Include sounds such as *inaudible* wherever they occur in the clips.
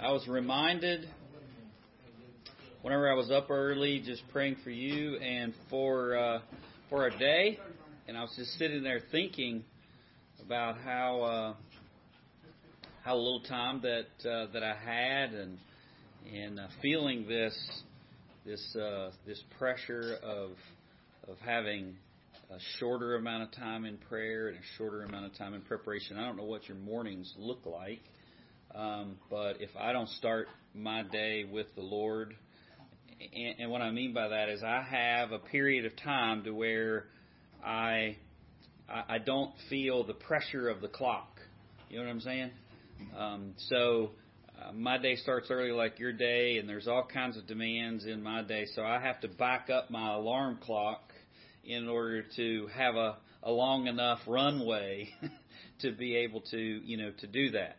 I was reminded whenever I was up early, just praying for you and for uh, for our day, and I was just sitting there thinking about how uh, how little time that uh, that I had, and and uh, feeling this this uh, this pressure of of having a shorter amount of time in prayer and a shorter amount of time in preparation. I don't know what your mornings look like, um, but if I don't start my day with the Lord, and, and what I mean by that is I have a period of time to where I I don't feel the pressure of the clock. You know what I'm saying? Um, so uh, my day starts early like your day, and there's all kinds of demands in my day. So I have to back up my alarm clock in order to have a, a long enough runway *laughs* to be able to, you know, to do that.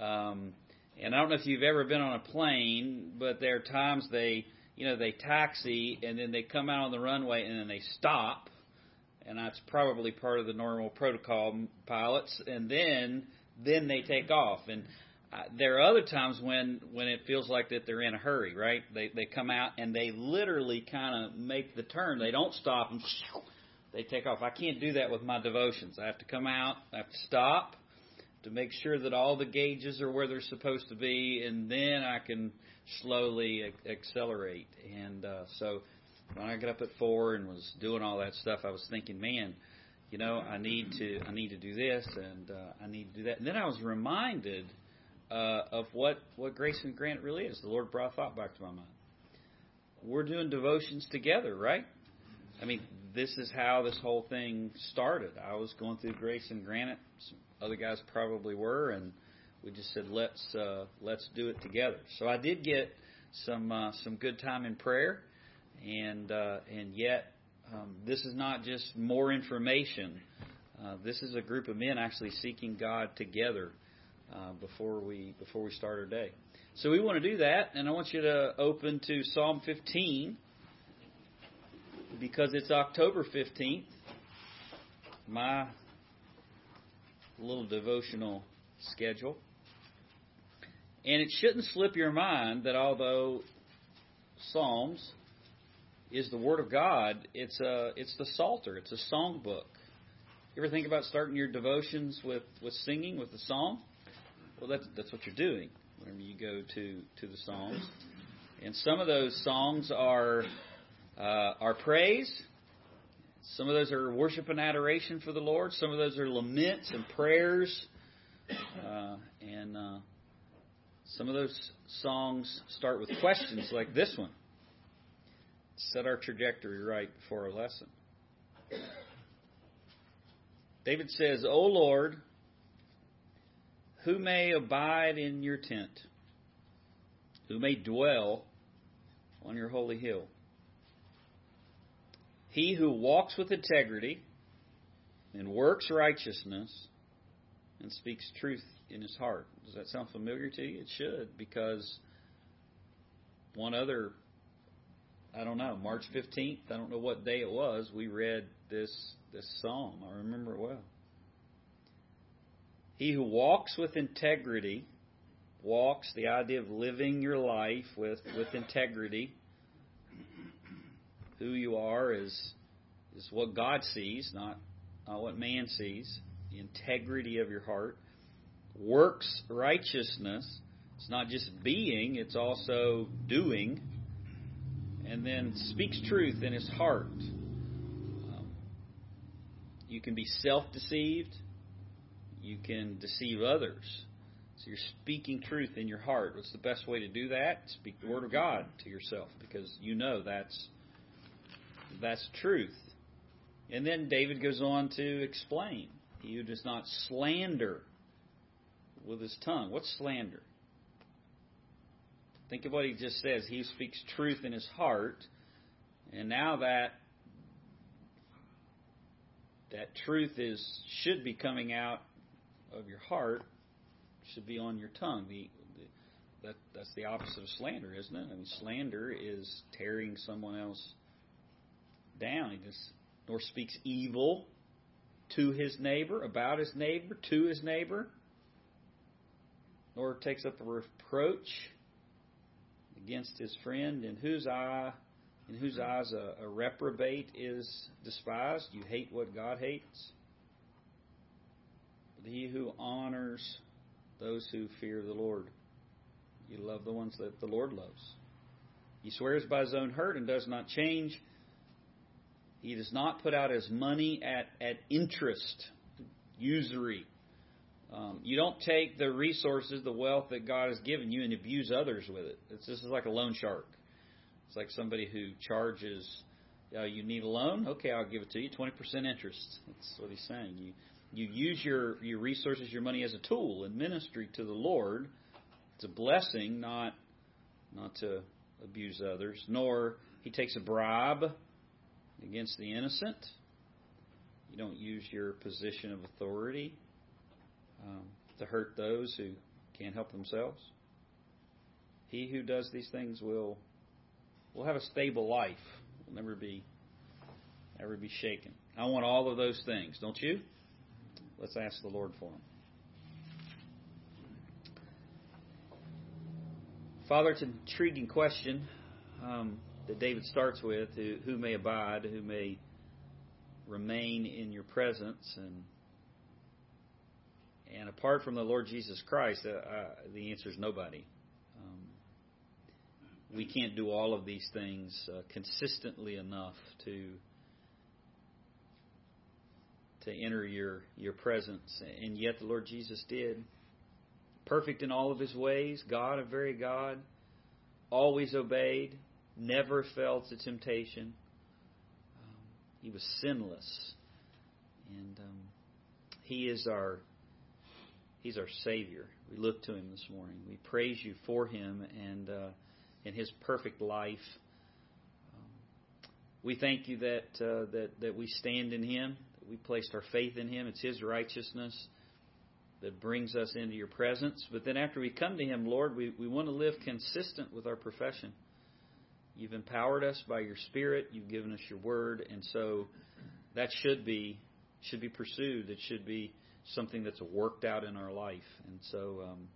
Um, and I don't know if you've ever been on a plane, but there are times they, you know, they taxi and then they come out on the runway and then they stop, and that's probably part of the normal protocol pilots, and then then they take off. And uh, there are other times when when it feels like that they're in a hurry, right? They they come out and they literally kind of make the turn. They don't stop and *laughs* they take off. I can't do that with my devotions. I have to come out, I have to stop to make sure that all the gauges are where they're supposed to be, and then I can slowly accelerate. And uh, so when I got up at four and was doing all that stuff, I was thinking, man, you know, I need to I need to do this and uh, I need to do that. And then I was reminded uh, of what, what grace and granite really is. The Lord brought a thought back to my mind. We're doing devotions together, right? I mean, this is how this whole thing started. I was going through grace and granite. Other guys probably were, and we just said let's uh, let's do it together. So I did get some uh, some good time in prayer, and uh, and yet um, this is not just more information. Uh, this is a group of men actually seeking God together uh, before we before we start our day. So we want to do that, and I want you to open to Psalm 15 because it's October 15th. My little devotional schedule. And it shouldn't slip your mind that although Psalms is the Word of God, it's a it's the Psalter, it's a song book. You ever think about starting your devotions with, with singing, with the psalm? Well, that's that's what you're doing whenever you go to to the Psalms, and some of those songs are uh, are praise. Some of those are worship and adoration for the Lord. Some of those are laments and prayers, uh, and uh, some of those songs start with questions like this one. Set our trajectory right before our lesson. David says, "O Lord." Who may abide in your tent? Who may dwell on your holy hill? He who walks with integrity and works righteousness and speaks truth in his heart. Does that sound familiar to you? It should, because one other, I don't know, March 15th, I don't know what day it was, we read this, this psalm. I remember it well. He who walks with integrity, walks, the idea of living your life with, with integrity. Who you are is, is what God sees, not, not what man sees. The integrity of your heart. Works righteousness. It's not just being, it's also doing. And then speaks truth in his heart. Um, you can be self deceived you can deceive others. So you're speaking truth in your heart. What's the best way to do that? Speak the word of God to yourself because you know that's that's truth. And then David goes on to explain. He who does not slander with his tongue. What's slander? Think of what he just says. He speaks truth in his heart. And now that that truth is should be coming out of your heart should be on your tongue. The, the, that that's the opposite of slander, isn't it? I mean, slander is tearing someone else down. He just nor speaks evil to his neighbor, about his neighbor, to his neighbor. nor takes up a reproach against his friend, in whose eye in whose eyes a, a reprobate is despised. You hate what God hates. But he who honors those who fear the Lord, you love the ones that the Lord loves. He swears by his own hurt and does not change. He does not put out his money at, at interest, usury. Um, you don't take the resources, the wealth that God has given you, and abuse others with it. It's, this is like a loan shark. It's like somebody who charges, uh, you need a loan? Okay, I'll give it to you, 20% interest. That's what he's saying. You, you use your, your resources, your money as a tool in ministry to the Lord. It's a blessing, not, not to abuse others. Nor he takes a bribe against the innocent. You don't use your position of authority um, to hurt those who can't help themselves. He who does these things will We'll have a stable life. We'll never be never be shaken. I want all of those things, don't you? Let's ask the Lord for them. Father, it's an intriguing question um, that David starts with: who, who may abide, who may remain in your presence, and and apart from the Lord Jesus Christ, uh, uh, the answer is nobody. We can't do all of these things uh, consistently enough to to enter your your presence. And yet the Lord Jesus did. Perfect in all of his ways. God a very God. Always obeyed never fell to temptation um, he was sinless and um, he is our he's our savior we look to him this morning we praise you for him and uh, in His perfect life. Um, we thank you that, uh, that, that we stand in Him, that we placed our faith in Him. It's His righteousness that brings us into your presence. But then after we come to Him, Lord, we, we want to live consistent with our profession. You've empowered us by your Spirit. You've given us your Word, and so that should be should be pursued. It should be something that's worked out in our life. And so, um,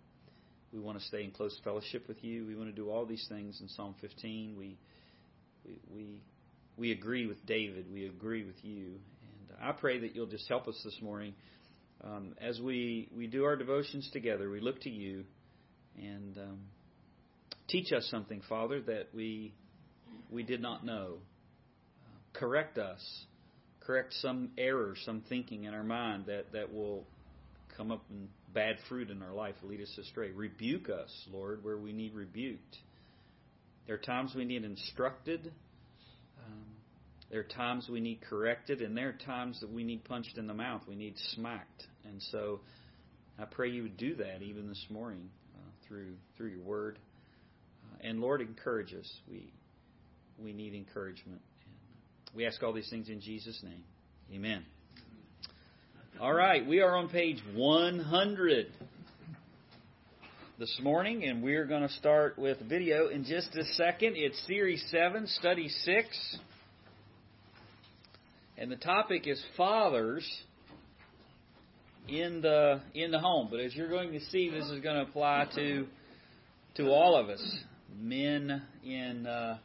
we want to stay in close fellowship with you. We want to do all these things in Psalm 15. We we we, agree with David. We agree with you. And I pray that you'll just help us this morning um, as we we do our devotions together. We look to you and um, teach us something, Father, that we we did not know. Correct us. Correct some error, some thinking in our mind that, that will come up in bad fruit in our life lead us astray. Rebuke us, Lord, where we need rebuked. There are times we need instructed. Um, there are times we need corrected, and there are times that we need punched in the mouth. We need smacked. And so I pray you would do that even this morning uh, through through your word. Uh, and Lord, encourage us. We we need encouragement. We ask all these things in Jesus' name. Amen. All right, we are on page 100 this morning, and we're going to start with video in just a second. It's Series 7, Study 6. And the topic is fathers in the in the home. But as you're going to see, this is going to apply to to all of us, men in uh,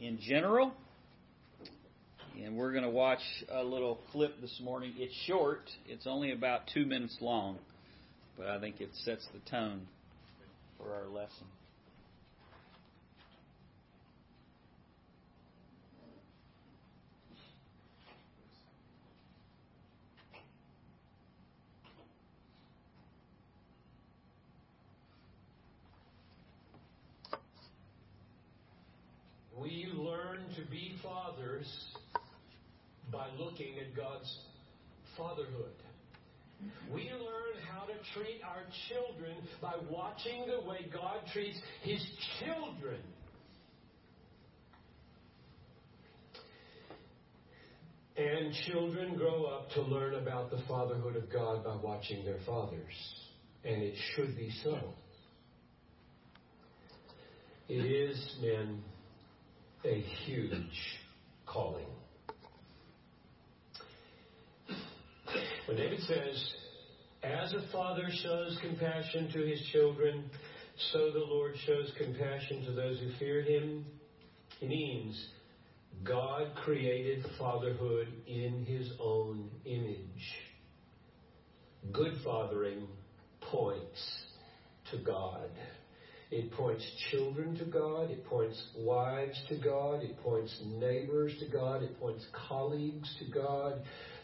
in general and we're going to watch a little clip this morning. It's short, it's only about two minutes long, but I think it sets the tone for our lesson. We learn to be fathers by looking at God's fatherhood. We learn how to treat our children by watching the way God treats his children. And children grow up to learn about the fatherhood of God by watching their fathers. And it should be so. It is, men, a huge calling. When David says, As a father shows compassion to his children, so the Lord shows compassion to those who fear him. It means God created fatherhood in his own image. Good fathering points to God. It points children to God. It points wives to God. It points neighbors to God. It points colleagues to God.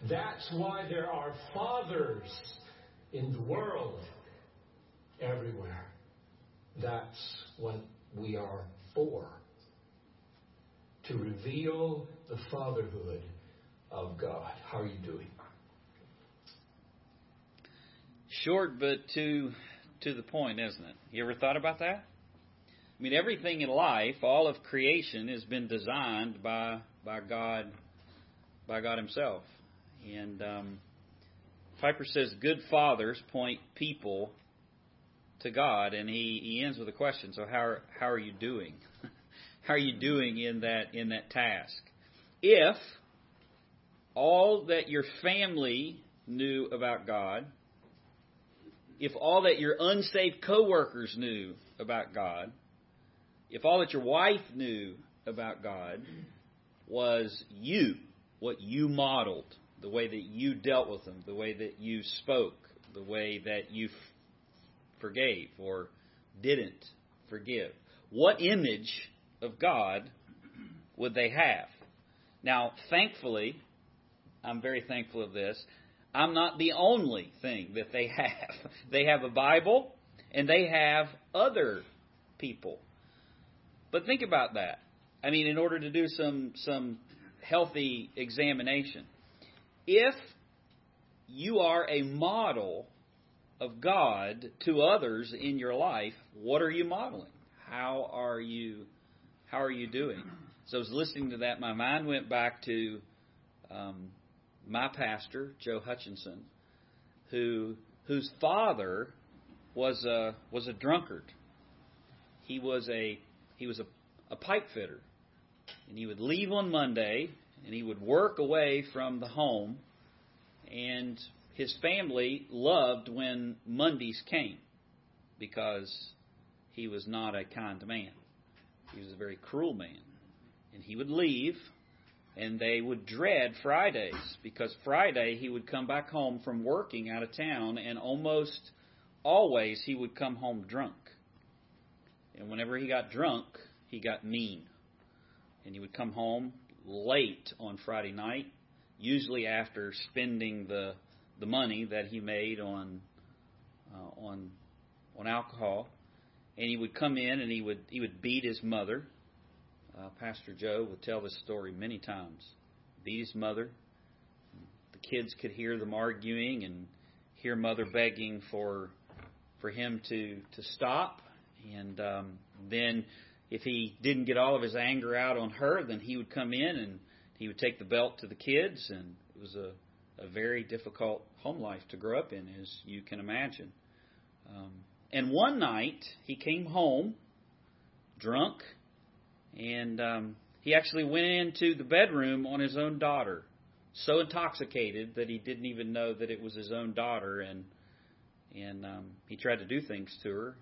That's why there are fathers in the world everywhere. That's what we are for. To reveal the fatherhood of God. How are you doing? Short, but to to the point, isn't it? You ever thought about that? I mean, everything in life, all of creation, has been designed by by God, by God Himself. And um, Piper says, "Good fathers point people to God," and he, he ends with a question. So, how are, how are you doing? *laughs* how are you doing in that in that task? If all that your family knew about God if all that your unsaved coworkers knew about God, if all that your wife knew about God was you, what you modeled, the way that you dealt with them, the way that you spoke, the way that you forgave or didn't forgive, what image of God would they have? Now, thankfully, I'm very thankful of this. I'm not the only thing that they have. *laughs* They have a Bible and they have other people. But think about that. I mean, in order to do some some healthy examination, if you are a model of God to others in your life, what are you modeling? How are you how are you doing? So I was listening to that. My mind went back to um, my pastor, Joe Hutchinson, who whose father was a was a drunkard. He was a he was a, a pipe fitter, and he would leave on Monday and he would work away from the home, and his family loved when Mondays came because he was not a kind man. He was a very cruel man, and he would leave and they would dread Fridays because Friday he would come back home from working out of town and almost always he would come home drunk. And whenever he got drunk, he got mean. And he would come home late on Friday night, usually after spending the the money that he made on uh, on on alcohol. And he would come in and he would he would beat his mother uh, Pastor Joe would tell this story many times. Beat his mother. The kids could hear them arguing and hear mother begging for for him to to stop. And um, then, if he didn't get all of his anger out on her, then he would come in and he would take the belt to the kids. And it was a a very difficult home life to grow up in, as you can imagine. Um, and one night he came home drunk and um, he actually went into the bedroom on his own daughter, so intoxicated that he didn't even know that it was his own daughter, and and um, he tried to do things to her,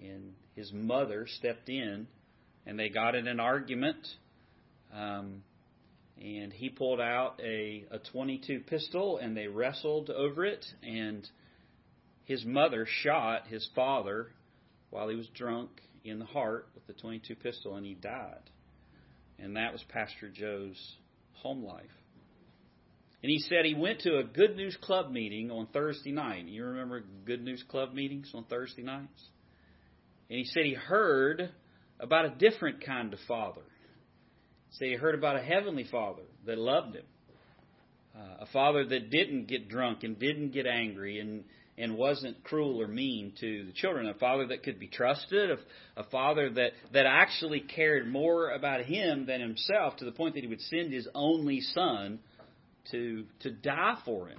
and his mother stepped in, and they got in an argument. Um, and he pulled out a, a 22 pistol and they wrestled over it and his mother shot his father while he was drunk in the heart with the 22 pistol, and he died. And that was Pastor Joe's home life. And he said he went to a Good News Club meeting on Thursday night. You remember Good News Club meetings on Thursday nights? And he said he heard about a different kind of father. He he heard about a heavenly father that loved him. Uh, a father that didn't get drunk and didn't get angry and and wasn't cruel or mean to the children. A father that could be trusted, a, a father that, that actually cared more about him than himself to the point that he would send his only son to, to die for him.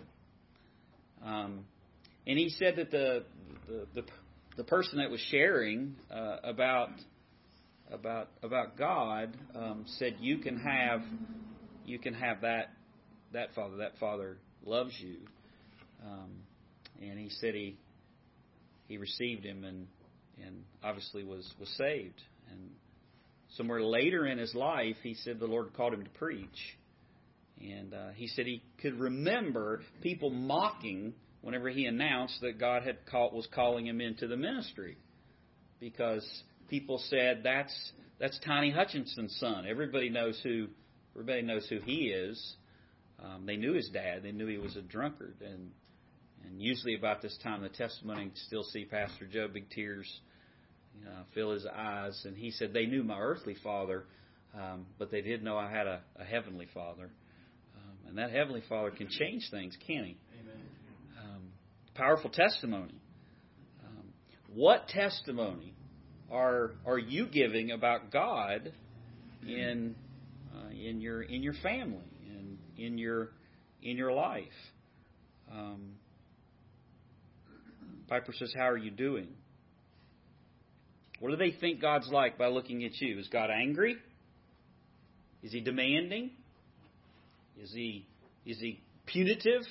Um, and he said that the, the, the, the person that was sharing uh, about about about God um, said you can have you can have that that father that father loves you um, and he said he he received him and and obviously was was saved. And somewhere later in his life, he said the Lord called him to preach, and uh, he said he could remember people mocking whenever he announced that God had called, was calling him into the ministry, because people said that's that's Tiny Hutchinson's son. Everybody knows who everybody knows who he is. Um, they knew his dad. They knew he was a drunkard, and and usually about this time, the testimony still see Pastor Joe big tears you know, fill his eyes, and he said they knew my earthly father, um, but they didn't know I had a, a heavenly father, um, and that heavenly father can change things, can he? Amen. Um, powerful testimony. Um, what testimony are are you giving about God in uh, in your in your family and in your in your life? Um, Piper says, "How are you doing?" What do they think God's like by looking at you? Is God angry? Is he demanding? Is he is he punitive?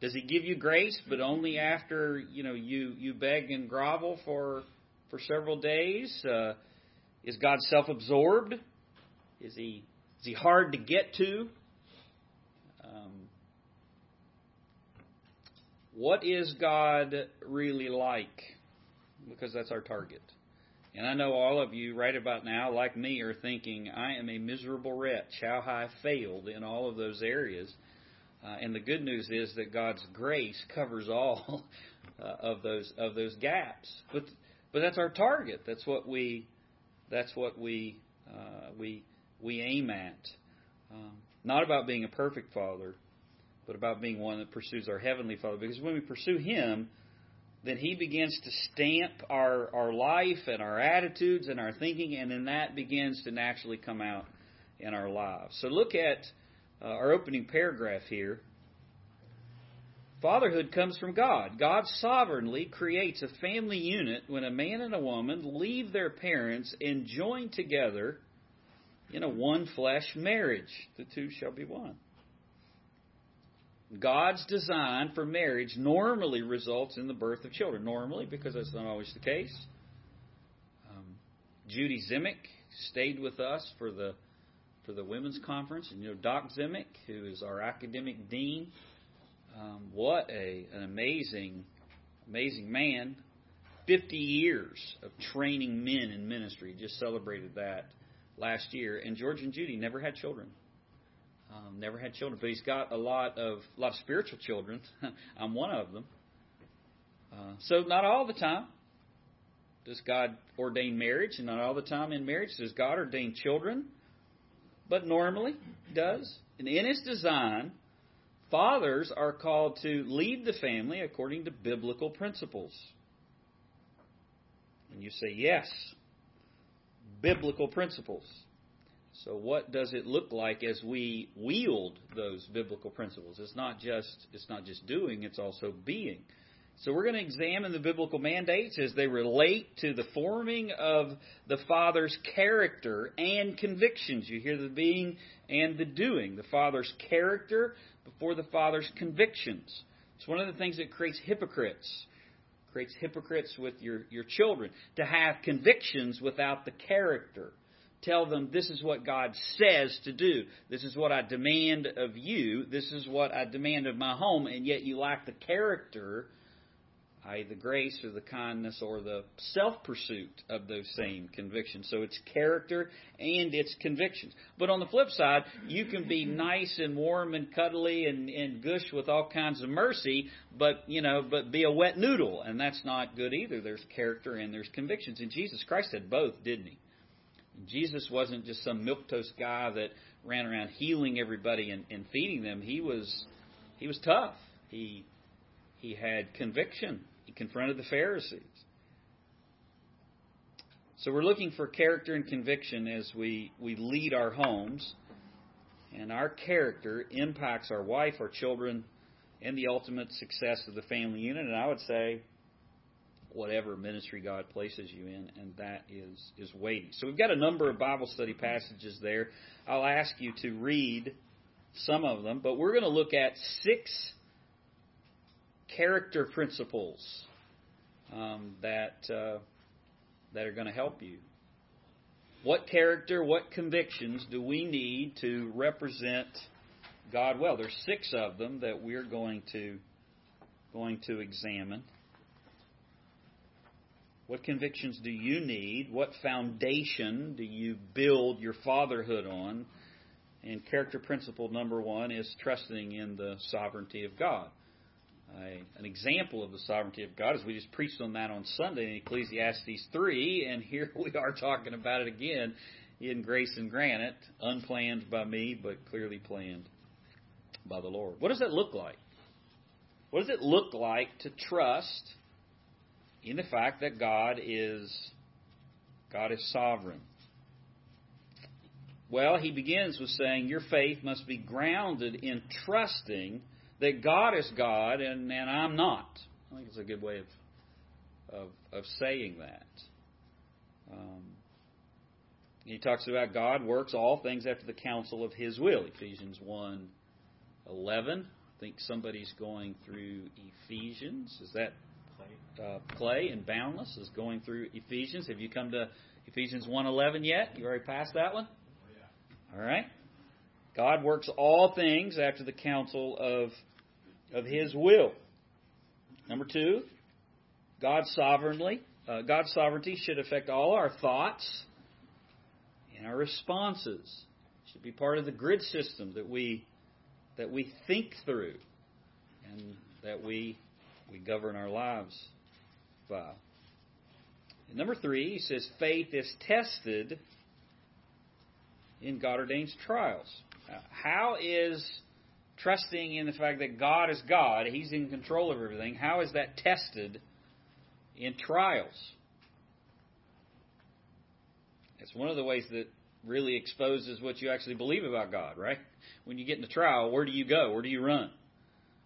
Does he give you grace, but only after you know you you beg and grovel for for several days? Uh, is God self-absorbed? Is he is he hard to get to? Um, what is God really like? Because that's our target. And I know all of you right about now, like me, are thinking, I am a miserable wretch. How I failed in all of those areas. Uh, and the good news is that God's grace covers all *laughs* uh, of those of those gaps. But but that's our target. That's what we that's what we uh, we we aim at. Um, not about being a perfect father, but about being one that pursues our heavenly Father. Because when we pursue Him, then He begins to stamp our, our life and our attitudes and our thinking, and then that begins to naturally come out in our lives. So look at uh, our opening paragraph here. Fatherhood comes from God. God sovereignly creates a family unit when a man and a woman leave their parents and join together in a one flesh marriage. The two shall be one. God's design for marriage normally results in the birth of children. Normally, because that's not always the case. Um, Judy Zemek stayed with us for the for the women's conference, and you know Doc Zemek, who is our academic dean. Um, what a an amazing, amazing man. Fifty years of training men in ministry. Just celebrated that last year, and George and Judy never had children. Um, never had children, but he's got a lot of a lot of spiritual children. *laughs* I'm one of them. Uh, so not all the time does God ordain marriage, and not all the time in marriage does God ordain children, but normally does. And in His design, fathers are called to lead the family according to biblical principles. And you say yes, biblical principles. So what does it look like as we wield those biblical principles? It's not just it's not just doing, it's also being. So we're going to examine the biblical mandates as they relate to the forming of the Father's character and convictions. You hear the being and the doing. The Father's character before the Father's convictions. It's one of the things that creates hypocrites. Creates hypocrites with your, your children. To have convictions without the character tell them this is what God says to do. This is what I demand of you. This is what I demand of my home, and yet you lack the character, i.e., the grace or the kindness or the self pursuit of those same convictions. So it's character and it's convictions. But on the flip side, you can be nice and warm and cuddly and, and gush with all kinds of mercy, but you know, but be a wet noodle, and that's not good either. There's character and there's convictions. And Jesus Christ had both, didn't he? Jesus wasn't just some milquetoast guy that ran around healing everybody and, and feeding them. He was he was tough. He he had conviction. He confronted the Pharisees. So we're looking for character and conviction as we, we lead our homes. And our character impacts our wife, our children, and the ultimate success of the family unit. And I would say whatever ministry God places you in, and that is is weighty. So we've got a number of Bible study passages there. I'll ask you to read some of them, but we're going to look at six character principles um, that uh, that are going to help you. What character, what convictions do we need to represent God well? There's six of them that we're going to going to examine. What convictions do you need? What foundation do you build your fatherhood on? And character principle number one is trusting in the sovereignty of God. an example of the sovereignty of God is we just preached on that on Sunday in Ecclesiastes 3, and here *laughs* we are talking about it again in Grace and Granite, unplanned by me, but clearly planned by the Lord. What does that look like? What does it look like to trust in the fact that God is God is sovereign? Well, he begins with saying your faith must be grounded in trusting that God is God and, and I'm not. I think it's a good way of of, of saying that. Um, he talks about God works all things after the counsel of His will. Ephesians one eleven. I think somebody's going through Ephesians. Is that uh, Clay and Boundless is going through Ephesians. Have you come to Ephesians 1:11 yet? You already passed that one? All right. God works all things after the counsel of of His will. Number two, God's sovereignly, uh, God's sovereignty should affect all our thoughts and our responses. It should be part of the grid system that we that we think through and that we we govern our lives by. And number three, he says faith is tested in God ordained trials. Uh, how is trusting in the fact that God is God, He's in control of everything, how is that tested in trials? It's one of the ways that really exposes what you actually believe about God, right? When you get in a trial, where do you go? Where do you run?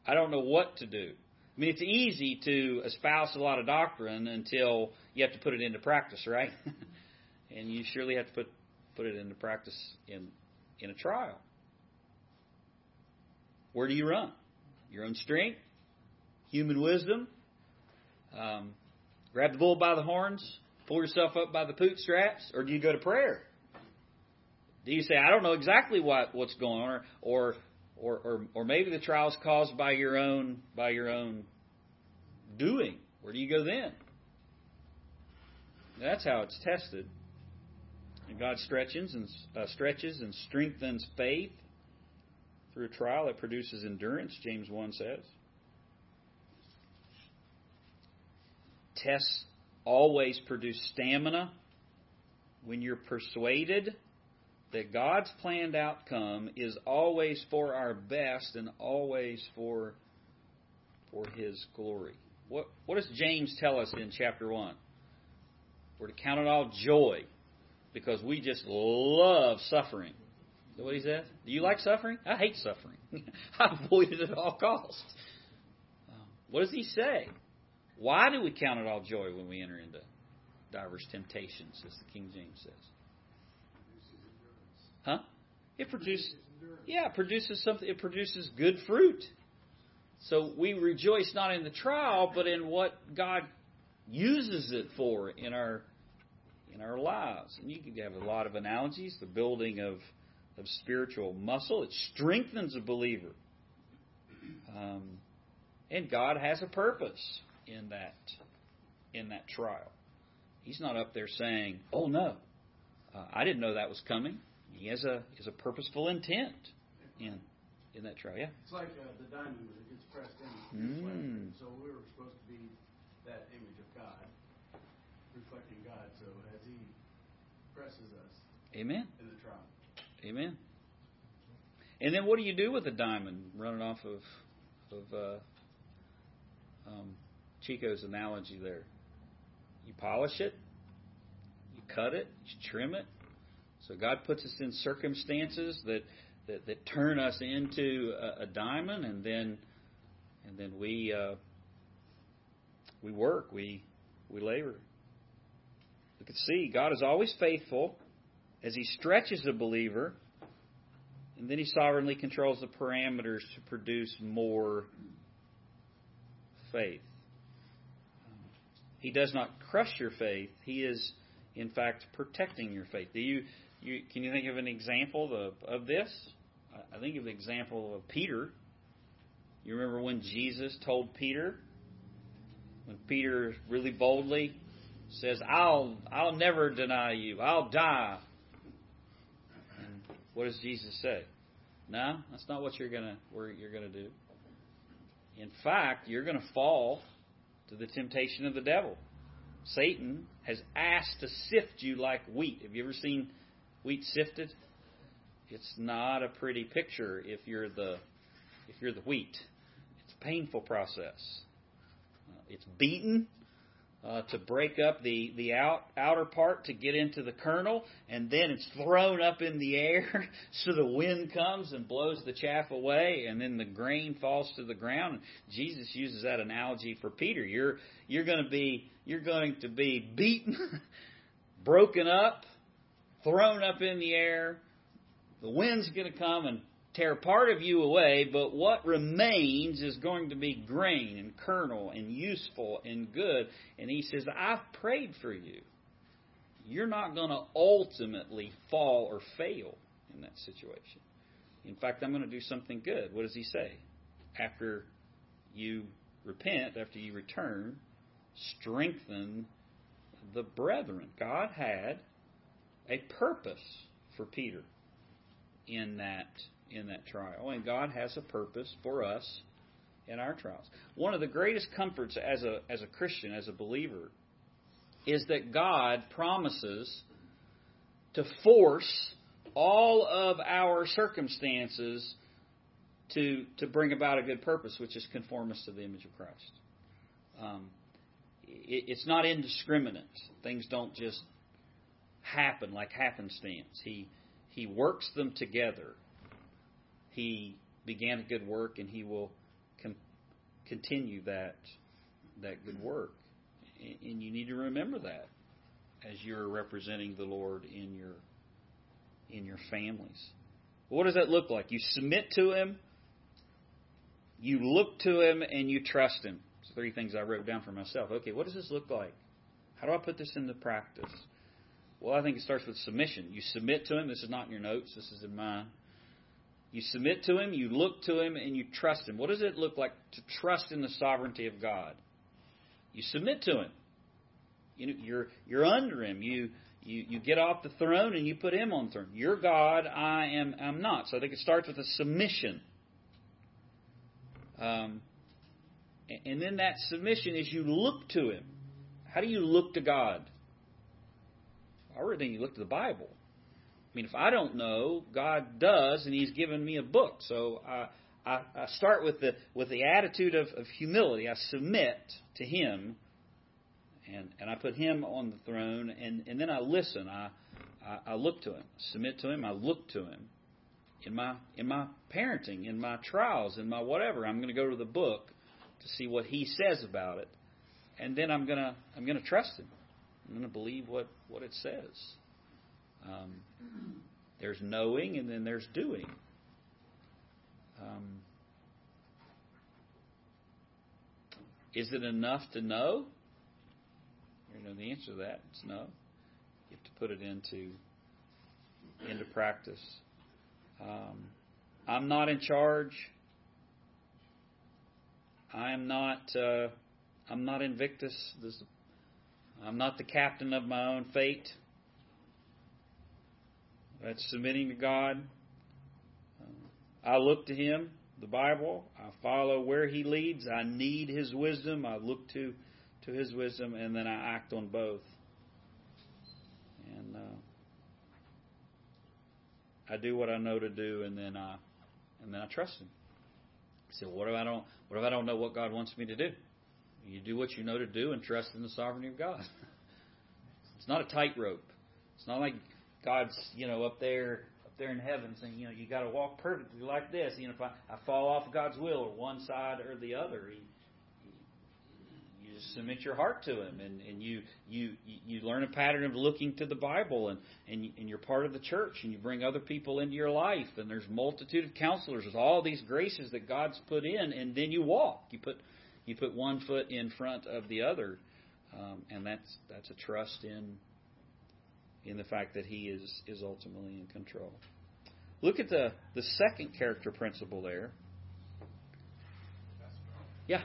I don't know what to do. I mean, it's easy to espouse a lot of doctrine until you have to put it into practice, right? *laughs* and you surely have to put put it into practice in in a trial. Where do you run? Your own strength, human wisdom. Um, grab the bull by the horns, pull yourself up by the bootstraps, or do you go to prayer? Do you say, I don't know exactly what, what's going on, or, or or, or, or maybe the trial is caused by your own by your own doing. Where do you go then? That's how it's tested. And God stretches and uh, stretches and strengthens faith through trial that produces endurance. James one says. Tests always produce stamina when you're persuaded that God's planned outcome is always for our best and always for for his glory. What what does James tell us in chapter 1? We're to count it all joy because we just love suffering. What he says? Do you like suffering? I hate suffering. *laughs* I avoid it at all costs. Um, what does he say? Why do we count it all joy when we enter into diverse temptations, as the King James says? Huh? It produces, yeah, it produces something. It produces good fruit. So we rejoice not in the trial, but in what God uses it for in our in our lives. And you can have a lot of analogies. The building of of spiritual muscle. It strengthens a believer. Um, and God has a purpose in that in that trial. He's not up there saying, "Oh no, uh, I didn't know that was coming." He has a has a purposeful intent in in that trial. Yeah. It's like uh, the diamond that gets pressed in. Mm. So we were supposed to be that image of God, reflecting God. So as He presses us. Amen. In the trial. Amen. And then what do you do with the diamond running off of of uh, um, Chico's analogy there? You polish it, you cut it, you trim it, so God puts us in circumstances that that, that turn us into a, a, diamond, and then and then we uh, we work, we we labor. We can see God is always faithful as He stretches a believer, and then He sovereignly controls the parameters to produce more faith. He does not crush your faith. He is, in fact, protecting your faith. Do you, you can you think of an example of, of this? I think of the example of Peter. You remember when Jesus told Peter, when Peter really boldly says, "I'll I'll never deny you. I'll die." And what does Jesus say? No, that's not what you're gonna you're gonna do. In fact, you're to fall to the temptation of the devil. Satan has asked to sift you like wheat. Have you ever seen wheat sifted? It's not a pretty picture if you're the if you're the wheat. It's a painful process. Uh, it's beaten uh, to break up the the out, outer part to get into the kernel, and then it's thrown up in the air *laughs* so the wind comes and blows the chaff away, and then the grain falls to the ground. Jesus uses that analogy for Peter. You're you're going to be you're going to be beaten, *laughs* broken up, thrown up in the air. The wind's going to come and tear part of you away, but what remains is going to be grain and kernel and useful and good. And he says, I've prayed for you. You're not going to ultimately fall or fail in that situation. In fact, I'm going to do something good. What does he say? After you repent, after you return, strengthen the brethren. God had a purpose for Peter in that in that trial, and God has a purpose for us in our trials. One of the greatest comforts as a as a Christian, as a believer, is that God promises to force all of our circumstances to to bring about a good purpose, which is conform us to the image of Christ. Um, it, it's not indiscriminate. Things don't just happen like happenstance. He he works them together he began a good work and he will con- continue that that good work. And you need to remember that as you're representing the Lord in your in your families. What does that look like? You submit to him, you look to him and you trust him. It's three things I wrote down for myself. Okay, what does this look like? How do I put this into practice? Well, I think it starts with submission. You submit to him. This is not in your notes. This is in mine. You submit to Him, you look to Him, and you trust Him. What does it look like to trust in the sovereignty of God? You submit to Him. You know, you're you're under Him. You you you get off the throne and you put Him on the throne. You're God. I am I'm not. So I think it starts with a submission. Um, and then that submission is you look to Him. How do you look to God? I already think you look to the Bible. I mean, if I don't know, God does, and He's given me a book. So I, I, I start with the with the attitude of, of humility. I submit to Him, and and I put Him on the throne, and and then I listen. I I, I look to Him, submit to Him. I look to Him in my in my parenting, in my trials, in my whatever. I'm going to go to the book to see what He says about it, and then I'm gonna I'm gonna trust Him. I'm going to believe what what it says. Um, there's knowing and then there's doing. Um, is it enough to know? You know the answer to that. It's no. You have to put it into into practice. Um, I'm not in charge. I am not. Uh, I'm not Invictus. This, I'm not the captain of my own fate. That's submitting to God. I look to Him, the Bible. I follow where He leads. I need His wisdom. I look to to His wisdom, and then I act on both. And uh, I do what I know to do, and then I and then I trust Him. I what if I don't? What if I don't know what God wants me to do? You do what you know to do, and trust in the sovereignty of God. it's not a tightrope. It's not like God's, you know, up there up there in heaven saying, you know, you got to walk perfectly like this. You know, if I, I fall off God's will or one side or the other, he, you just submit your heart to Him, and, and you you you learn a pattern of looking to the Bible, and and, and you're part of the church, and you bring other people into your life, and there's multitude of counselors with all these graces that God's put in, and then you walk. You put you put one foot in front of the other, um, and that's that's a trust in in the fact that He is is ultimately in control. Look at the the second character principle there. Yeah.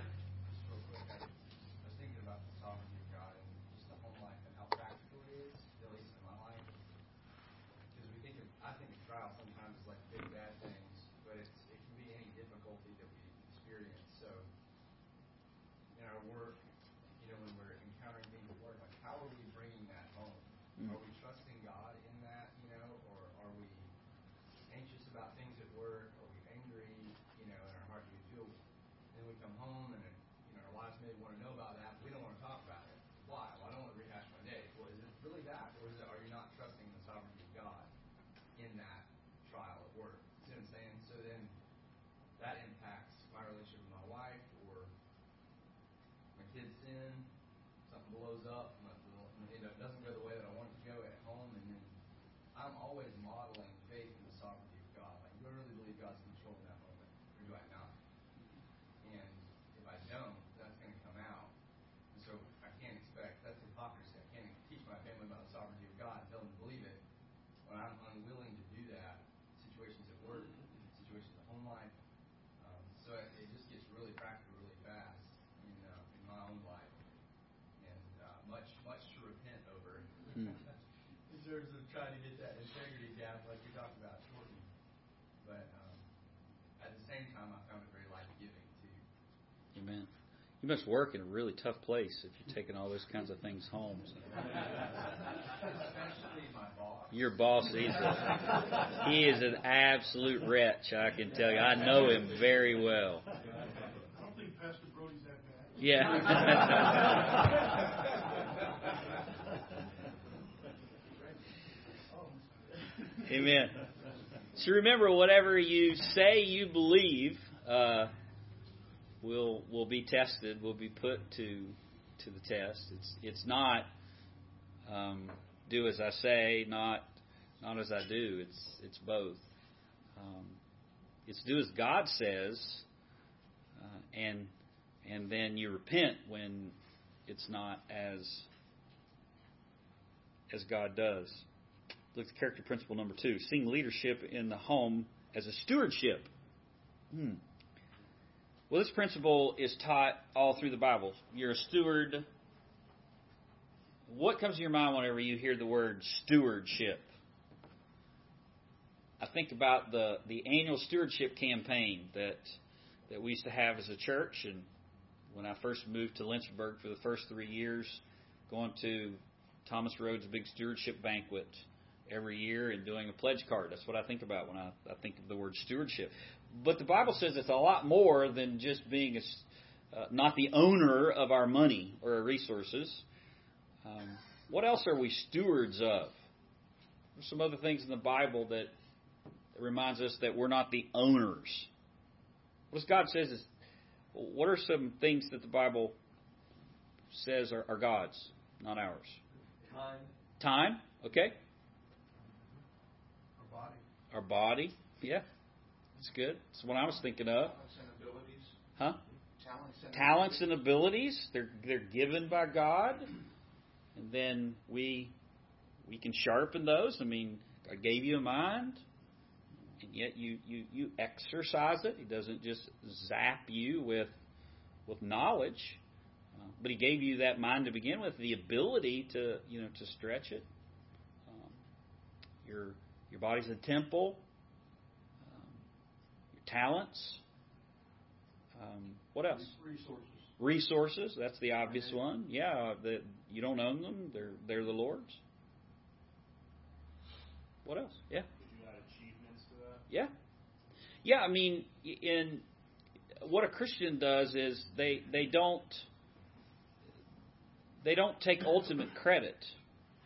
Try to get that integrity gap, like you're talking about, shortened. But um, at the same time, I found it very life giving too. Amen. You must work in a really tough place if you're taking all those kinds of things home. *laughs* Especially my boss. Your boss, he's a, he is an absolute wretch. I can tell you. I know him very well. I don't think Pastor Brody's that bad. Yeah. *laughs* Amen. So remember, whatever you say you believe uh, will will be tested, will be put to to the test. It's it's not um, do as I say, not not as I do. It's it's both. Um, it's do as God says, uh, and and then you repent when it's not as as God does. Look at character principle number two. Seeing leadership in the home as a stewardship. Hmm. Well, this principle is taught all through the Bible. You're a steward. What comes to your mind whenever you hear the word stewardship? I think about the, the annual stewardship campaign that that we used to have as a church, and when I first moved to Lynchburg for the first three years, going to Thomas Road's big stewardship banquet every year and doing a pledge card. That's what I think about when I, I think of the word stewardship. But the Bible says it's a lot more than just being a, uh, not the owner of our money or our resources. Um, what else are we stewards of? There's some other things in the Bible that, that reminds us that we're not the owners. What God says is, what are some things that the Bible says are, are God's, not ours? Time. Time, okay. Our body. Yeah, that's good. That's what I was thinking of. Talents and abilities. Huh? Talents and Talents and abilities, they're they're given by God, and then we we can sharpen those. I mean, God gave you a mind, and yet you you you exercise it. He doesn't just zap you with with knowledge, uh, but He gave you that mind to begin with, the ability to you know to stretch it. Um, your your body's a temple. Um, your talents. Um, what else? resources. Resources. That's the obvious one. Yeah, that you don't own them. They're they're the Lord's. What else? Yeah. Could you add achievements to that? Yeah. Yeah, I mean, in what a Christian does is they they don't they don't take ultimate credit.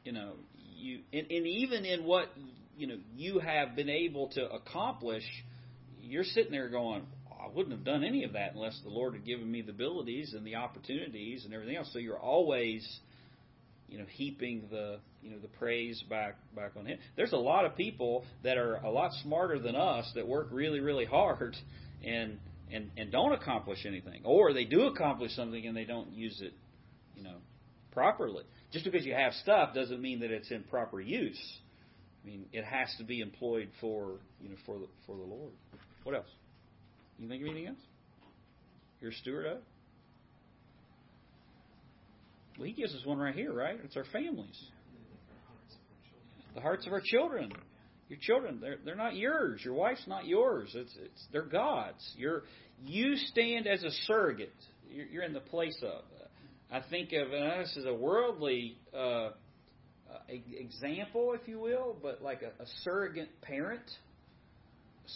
You know, you and, and even in what you know you have been able to accomplish, you're sitting there going, I wouldn't have done any of that unless the Lord had given me the abilities and the opportunities and everything else. So you're always, you know, heaping the you know the praise back back on Him. There's a lot of people that are a lot smarter than us that work really really hard, and and and don't accomplish anything, or they do accomplish something and they don't use it, you know, properly. Just because you have stuff doesn't mean that it's in proper use. I mean, it has to be employed for you know for the for the Lord. What else? You think of anything else? You're a steward of? Well, he gives us one right here, right? It's our families. The hearts of our children. Your children, they're they're not yours. Your wife's not yours. It's it's they're God's. You're you stand as a surrogate. You're, you're in the place of. I think of and this is a worldly uh, uh, example, if you will, but like a, a surrogate parent,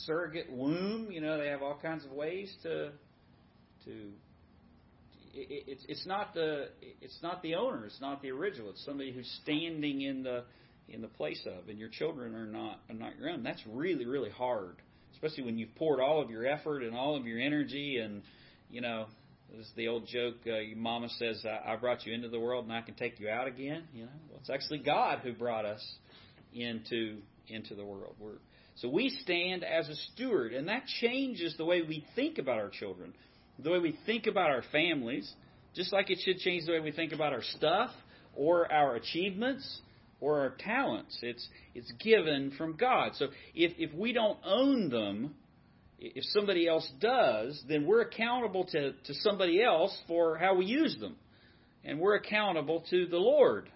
surrogate womb. You know, they have all kinds of ways to to. It, it's it's not the it's not the owner. It's not the original. It's somebody who's standing in the in the place of, and your children are not are not your own. That's really really hard, especially when you've poured all of your effort and all of your energy, and you know, this is the old joke. Uh, your mama says, I, "I brought you into the world, and I can take you out again." You know, it's actually God who brought us into into the world. We're, so we stand as a steward, and that changes the way we think about our children, the way we think about our families, just like it should change the way we think about our stuff or our achievements or our talents. It's it's given from God. So if if we don't own them, if somebody else does, then we're accountable to, to somebody else for how we use them. And we're accountable to the Lord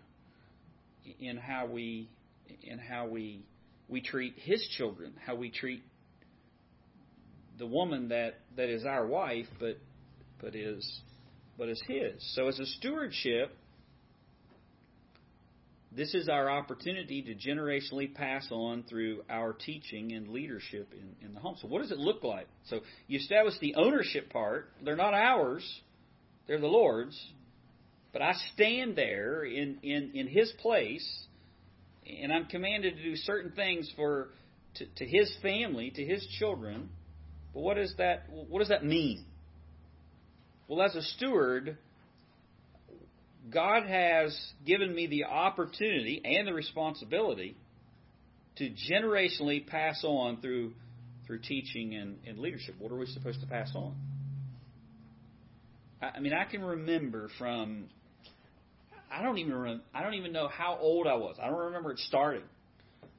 in how we in how we we treat his children, how we treat the woman that, that is our wife but but is but is his. So as a stewardship, this is our opportunity to generationally pass on through our teaching and leadership in, in the home. So, what does it look like? So, you establish the ownership part. They're not ours, they're the Lord's. But I stand there in, in, in His place, and I'm commanded to do certain things for to, to His family, to His children. But what does that what does that mean? Well, as a steward, God has given me the opportunity and the responsibility to generationally pass on through through teaching and, and leadership. What are we supposed to pass on? I, I mean, I can remember from I don't even rem, I don't even know how old I was. I don't remember it starting.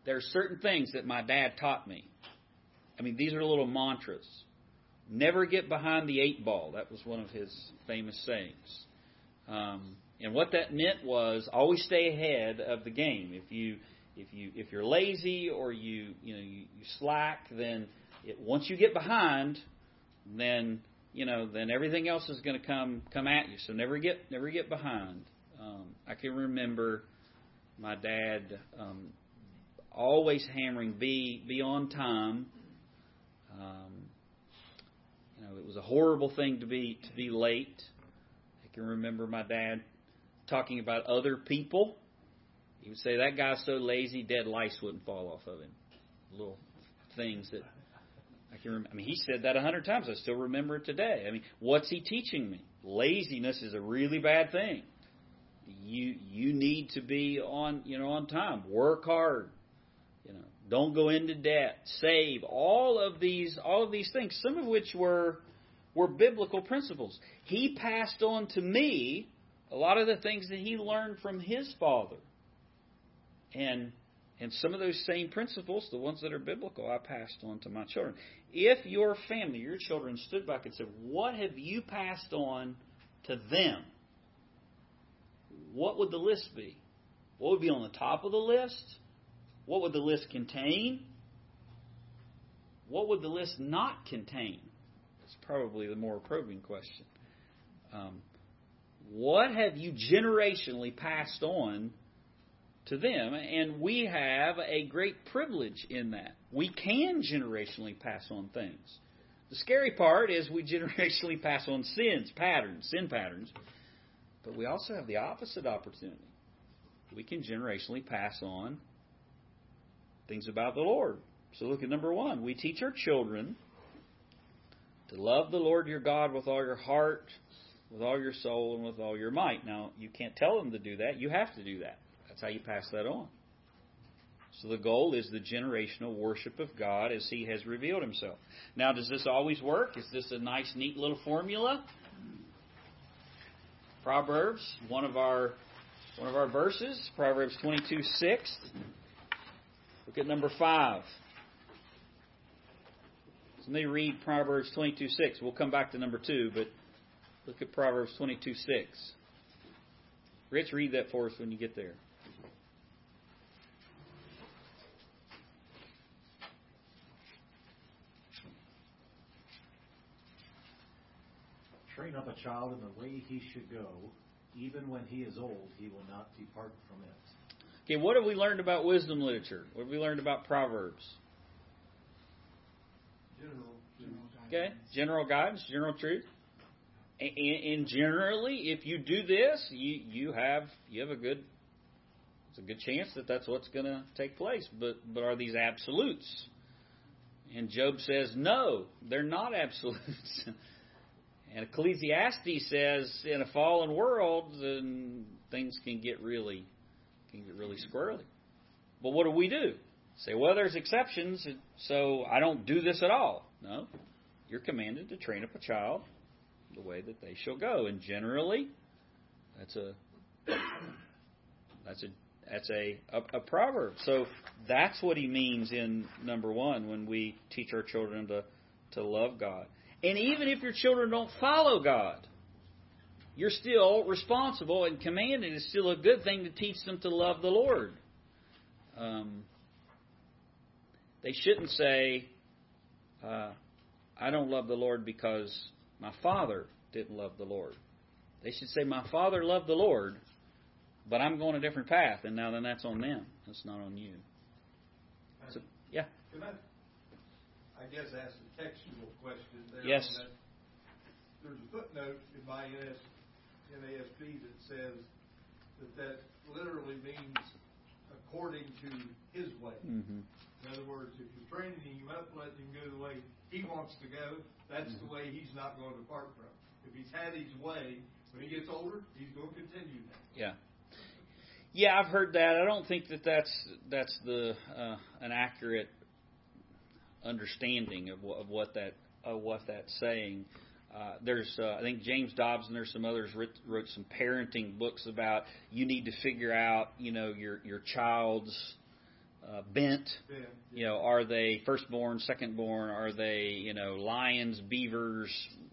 There are certain things that my dad taught me. I mean, these are little mantras. Never get behind the eight ball. That was one of his famous sayings. Um, and what that meant was always stay ahead of the game. If you if you if you're lazy or you you know you, you slack, then it, once you get behind, then you know then everything else is going to come come at you. So never get never get behind. Um, I can remember my dad um, always hammering be be on time. Um, you know, it was a horrible thing to be to be late. I can remember my dad talking about other people. He would say, That guy's so lazy, dead lice wouldn't fall off of him. Little things that I can remember. I mean, he said that a hundred times. I still remember it today. I mean, what's he teaching me? Laziness is a really bad thing. You you need to be on you know on time. Work hard. You know, don't go into debt. Save. All of these all of these things. Some of which were were biblical principles. He passed on to me a lot of the things that he learned from his father. And and some of those same principles, the ones that are biblical, I passed on to my children. If your family, your children stood back and said, What have you passed on to them? What would the list be? What would be on the top of the list? What would the list contain? What would the list not contain? It's probably the more probing question. Um, what have you generationally passed on to them? And we have a great privilege in that. We can generationally pass on things. The scary part is we *laughs* generationally pass on sins, patterns, sin patterns, but we also have the opposite opportunity. We can generationally pass on things about the Lord. So look at number one. We teach our children to love the Lord your God with all your heart, with all your soul and with all your might. Now, you can't tell them to do that. You have to do that. That's how you pass that on. So the goal is the generational worship of God as He has revealed Himself. Now, does this always work? Is this a nice, neat little formula? Proverbs, one of our one of our verses, Proverbs twenty two six. Look at number five. So let me read Proverbs twenty two six. We'll come back to number two, but look at Proverbs twenty two six. Rich, read that for us when you get there. Train up a child in the way he should go. Even when he is old, he will not depart from it. Okay, what have we learned about wisdom literature? What have we learned about Proverbs? General. Okay, general guidance, general truth. And, and generally, if you do this, you you have you have a good it's a good chance that that's what's going to take place. But but are these absolutes? And Job says no, they're not *laughs* absolutes. And Ecclesiastes says in a fallen world, then things can get really can get really squirrely. But what do we do? Say, well, there's exceptions, so I don't do this at all. No, you're commanded to train up a child the way that they shall go, and generally, that's a that's a that's a, a, a proverb. So that's what he means in number one when we teach our children to to love God. And even if your children don't follow God, you're still responsible and commanded. It's still a good thing to teach them to love the Lord. Um, they shouldn't say, uh, I don't love the Lord because my father didn't love the Lord. They should say, My father loved the Lord, but I'm going a different path, and now then that's on them. That's not on you. So, yeah. Can I, I guess, ask a textual question there? Yes. that? There's a footnote in my NAS, NASB that says that that literally means according to his way. Mm-hmm. In other words, if you're training him up, letting him go the way he wants to go, that's the way he's not going to depart from. If he's had his way, when he gets older, he's going to continue that. Yeah. Yeah, I've heard that. I don't think that that's that's the uh, an accurate understanding of what, of what that of what that's saying. Uh, there's, uh, I think James Dobson and there's some others wrote, wrote some parenting books about you need to figure out, you know, your your child's uh, bent. Yeah. You know, are they firstborn, secondborn? Are they, you know, lions, beavers,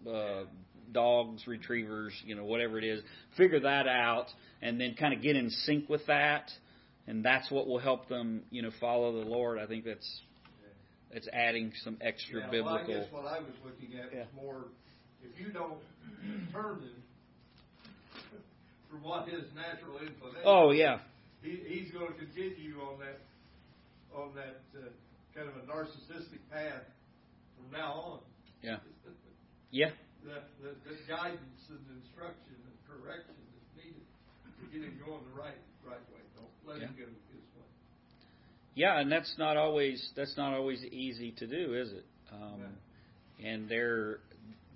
uh, dogs, retrievers? You know, whatever it is. Figure that out, and then kind of get in sync with that, and that's what will help them, you know, follow the Lord. I think that's it's adding some extra yeah, biblical. Well, I guess what I was looking at Yeah. was more if you don't turn him from what his natural inclination. Oh yeah, he, he's going to continue on that on that uh, kind of a narcissistic path from now on. yeah, *laughs* yeah. the, the, the guidance and instruction and correction is needed to get him going the right right way. Don't let him Yeah. go his way. Yeah, and that's not always that's not always easy to do, is it? Um, And there,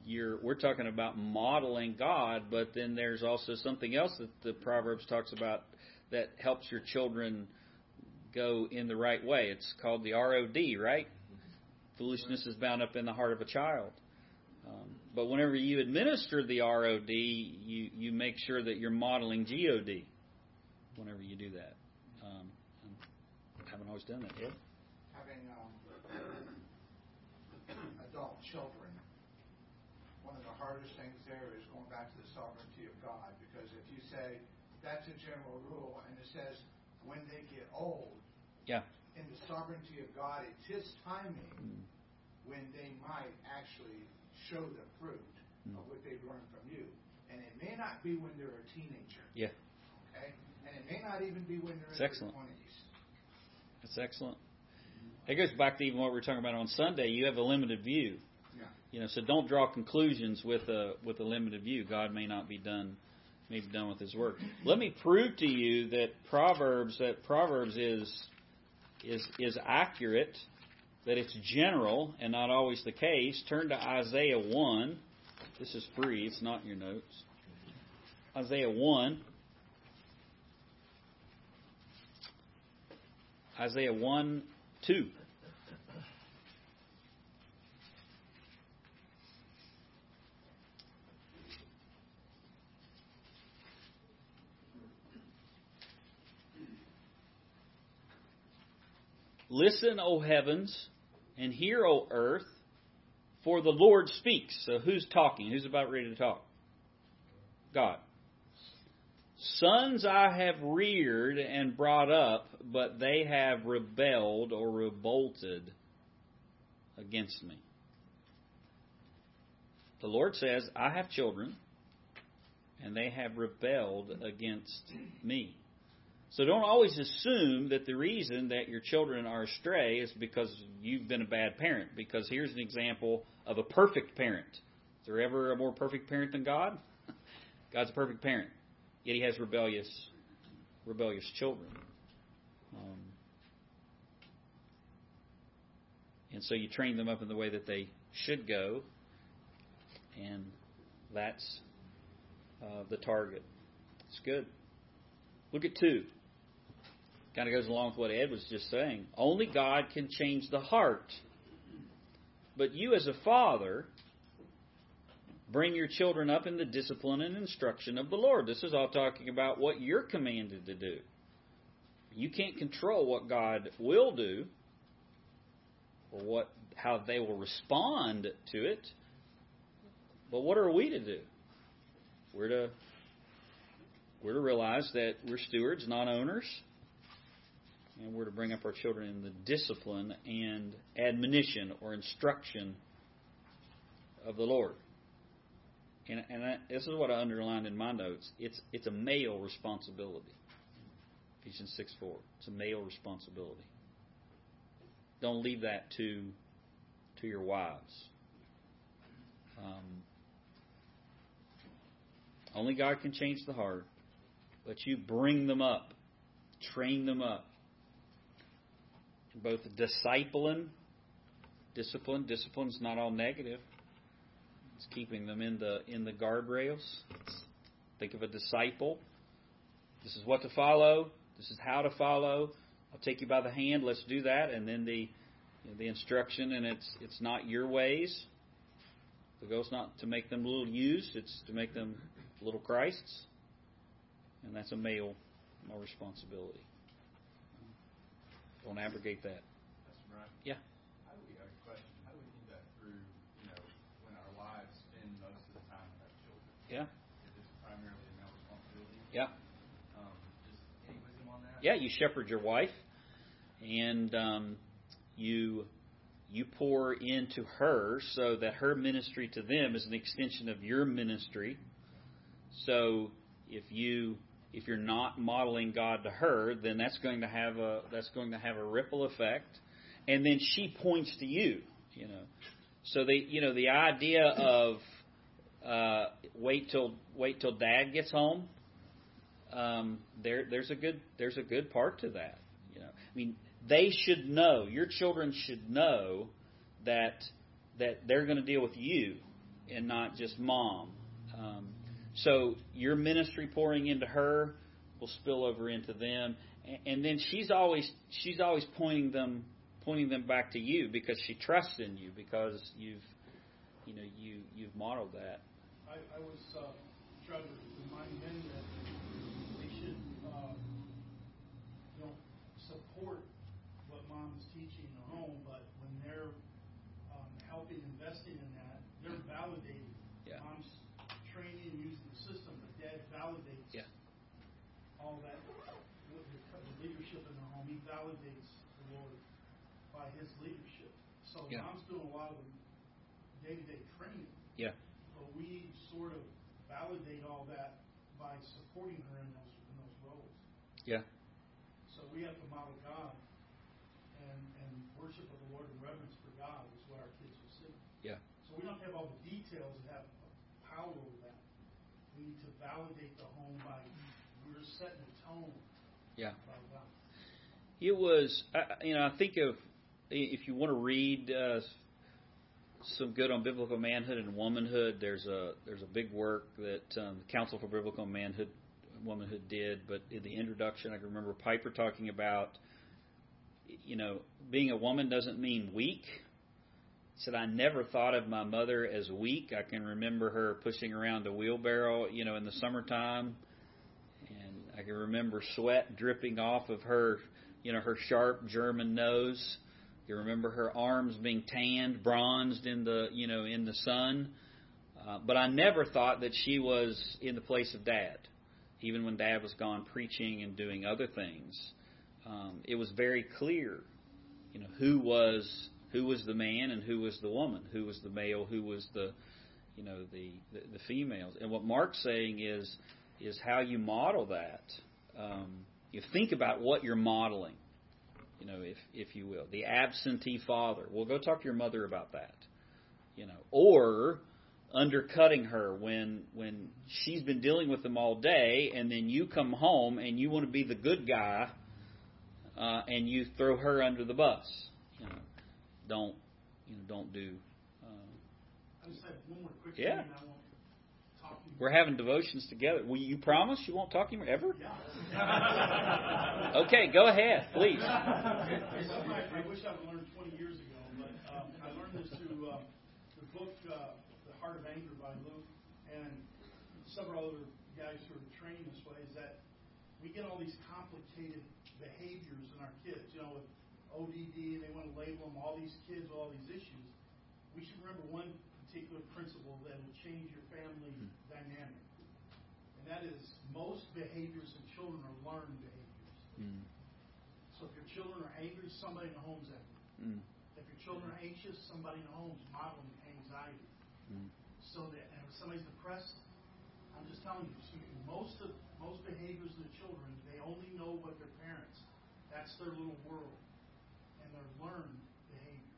you're we're talking about modeling God, but then there's also something else that the Proverbs talks about that helps your children go in the right way. It's called the ROD, right? Foolishness is bound up in the heart of a child. Um, but whenever you administer the ROD, you you make sure that you're modeling GOD. Whenever you do that, always done that yet. having um, adult children, one of the hardest things there is going back to the sovereignty of God. Because if you say that's a general rule, and it says when they get old, Yeah. in the sovereignty of God, it's His timing Mm. when they might actually show the fruit Mm. of what they've learned from you. And it may not be when they're a teenager, Yeah. okay? And it may not even be when they're That's in their 20s. That's excellent. It goes back to even what we were talking about on Sunday. You have a limited view. Yeah. You know, so don't draw conclusions with a with a limited view. God may not be done may be done with His work. Let me prove to you that Proverbs that Proverbs is is is accurate, that it's general and not always the case. Turn to Isaiah one. This is free. It's not in your notes. Isaiah one. Isaiah 1 2. Listen, O heavens, and hear, O earth, for the Lord speaks. So who's talking? Who's about ready to talk? God. Sons I have reared and brought up, but they have rebelled or revolted against me. The Lord says, I have children, and they have rebelled against me. So don't always assume that the reason that your children are astray is because you've been a bad parent. Because here's an example of a perfect parent. Is there ever a more perfect parent than God? *laughs* God's a perfect parent. Yet he has rebellious, rebellious children. Um, and so you train them up in the way that they should go, and that's uh, the target. It's good. Look at two. Kind of goes along with what Ed was just saying. Only God can change the heart. But you, as a father, bring your children up in the discipline and instruction of the Lord. This is all talking about what you're commanded to do. You can't control what God will do or what how they will respond to it. But what are we to do? We're to we're to realize that we're stewards, not owners and we're to bring up our children in the discipline and admonition or instruction of the Lord. And, and I, this is what I underlined in my notes. It's it's a male responsibility. Ephesians six four. It's a male responsibility. Don't leave that to to your wives. Um, only God can change the heart, but you bring them up, train them up both discipling, discipline. Discipline's not all negative. It's keeping them in the in the guardrails. Think of a disciple. This is what to follow. This is how to follow. I'll take you by the hand. Let's do that. And then the you know, the instruction, and it's it's not your ways. The goal's not to make them little used. It's to make them little Christs, and that's a male, male responsibility. Don't abrogate that. That's right. Yeah. How do we, a question, how do we do that through, you know, when our wives spend most of the time with our children? Yeah. If it's primarily a male responsibility? Yeah. Um, just any wisdom on that? Yeah, you shepherd your wife, and um, you you pour into her so that her ministry to them is an extension of your ministry. So if you if you're not modeling God to her, then that's going to have a that's going to have a ripple effect, and then she points to you. You know, so the you know the idea of uh, wait till wait till dad gets home. Um, there there's a good there's a good part to that. You know, I mean they should know your children should know that that they're going to deal with you and not just mom. Um, so your ministry pouring into her will spill over into them, and then she's always she's always pointing them pointing them back to you because she trusts in you because you've you know you you've modeled that. I, I was uh, trying to remind men that they should uh, you know support what mom's teaching in the home, but when they're um, helping investing in that, they're validating. Yeah. Mom's training and using the system, but dad validates Yeah. all that with the, the leadership in the home. He validates the Lord by his leadership. So Yeah. mom's doing a lot of the day-to-day training Yeah. but we sort of validate all that by supporting her in those in those roles. Yeah. So we have to model God and and worship of the Lord and reverence for God is what our kids will see. Yeah. So we don't have all the details and have power over that. We need to validate the home by we're setting the tone Yeah. It was, I- I- you know, I think of if you want to read uh, some good on biblical manhood and womanhood. There's a there's a big work that um, the Council for Biblical Manhood Womanhood did, but in the introduction, I can remember Piper talking about you know, being a woman doesn't mean weak. He said, I never thought of my mother as weak. I can remember her pushing around a wheelbarrow, you know, in the summertime. And I can remember sweat dripping off of her, you know, her sharp German nose. You remember her arms being tanned, bronzed in the, you know, in the sun. Uh, but I never thought that she was in the place of dad, even when dad was gone preaching and doing other things. Um, it was very clear, you know, who was who was the man and who was the woman, who was the male, who was the, you know, the the, the females. And what Mark's saying is is how you model that. Um, you think about what you're modeling, you know, if if you will, the absentee father. Well, go talk to your mother about that, you know, or undercutting her when when she's been dealing with them all day and then you come home and you want to be the good guy uh, and you throw her under the bus you know don't you know don't do uh, I just have one more quick Yeah. thing I won't talk to you. We're having devotions together will you promise you won't talk to him ever Yeah. *laughs* okay go ahead please It's I, I wish I would learned 20 years ago, but um, I learned this through uh, the book uh, The Heart of Anger by Lou and several other guys who are trained this way. Is that we get all these complicated behaviors in our kids, you know, with ODD, they want to label them all these kids with all these issues. We should remember one particular principle that will change your family dynamic, and that is most behaviors in children are learned behaviors. Mm, So if your children are angry, somebody in the home's angry. mm, If your children are anxious, somebody in the home's modeling anxiety. mm. So that and if somebody's depressed, I'm just telling you, most of most behaviors of the children, they only know what their parents. That's their little world, and they're learned behaviors.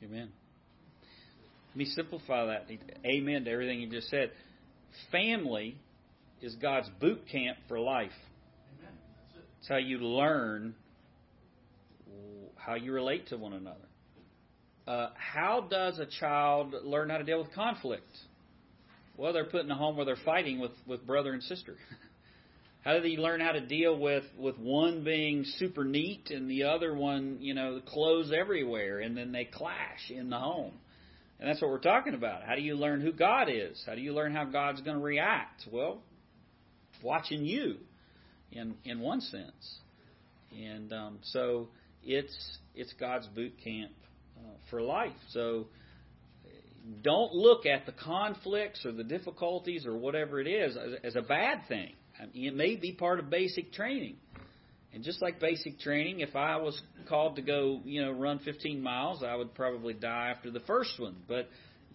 Amen. Let me simplify that. Amen to everything you just said. Family is God's boot camp for life. Amen. That's it. It's how you learn how you relate to one another. Uh, how does a child learn how to deal with conflict? Well, they're put in a home where they're fighting with, with brother and sister. *laughs* How do they learn how to deal with, with one being super neat and the other one, you know, clothes everywhere, and then they clash in the home? And that's what we're talking about. How do you learn who God is? How do you learn how God's going to react? Well, watching you, in in one sense, and um, so it's it's God's boot camp uh, for life. So don't look at the conflicts or the difficulties or whatever it is as, as a bad thing. I mean, it may be part of basic training. And just like basic training, if I was called to go, you know, run 15 miles, I would probably die after the first one. But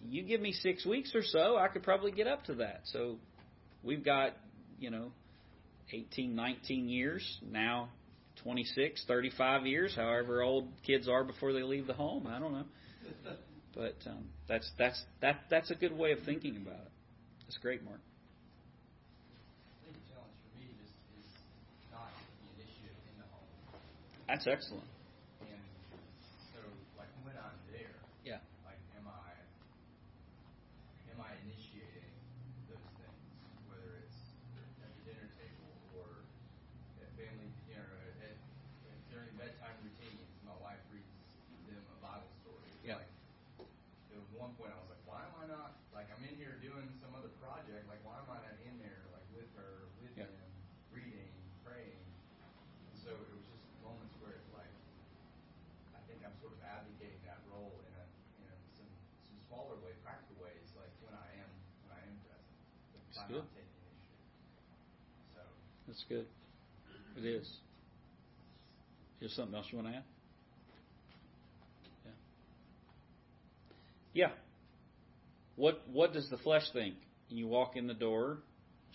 you give me six weeks or so, I could probably get up to that. So we've got, you know, 18, 19 years now, 26, 35 years, however old kids are before they leave the home. I don't know. *laughs* But um, that's that's that that's a good way of thinking about it. That's great, Mark. I think the challenge for me just is not the initiative in the home. That's excellent. And so, like, when I'm there, Yeah. like, am I, am I initiating those things? Whether it's at the dinner table or at family, you know, at, at, during bedtime routines, my wife reads them a Bible story. Yeah. Like, there was one point I was like, why am I not, like, I'm in here doing some other project, like, why am I not in there, like, with her, with Yeah. him, reading, praying? And so it was just moments where it's like, I think I'm sort of advocating that role in a, in a, some, some smaller way, practical ways, like when I am, when I am present. If That's I'm good. not taking initiative. So, That's good. It is. Is something else you want to add? Yeah. Yeah. What What does the flesh think? You walk in the door.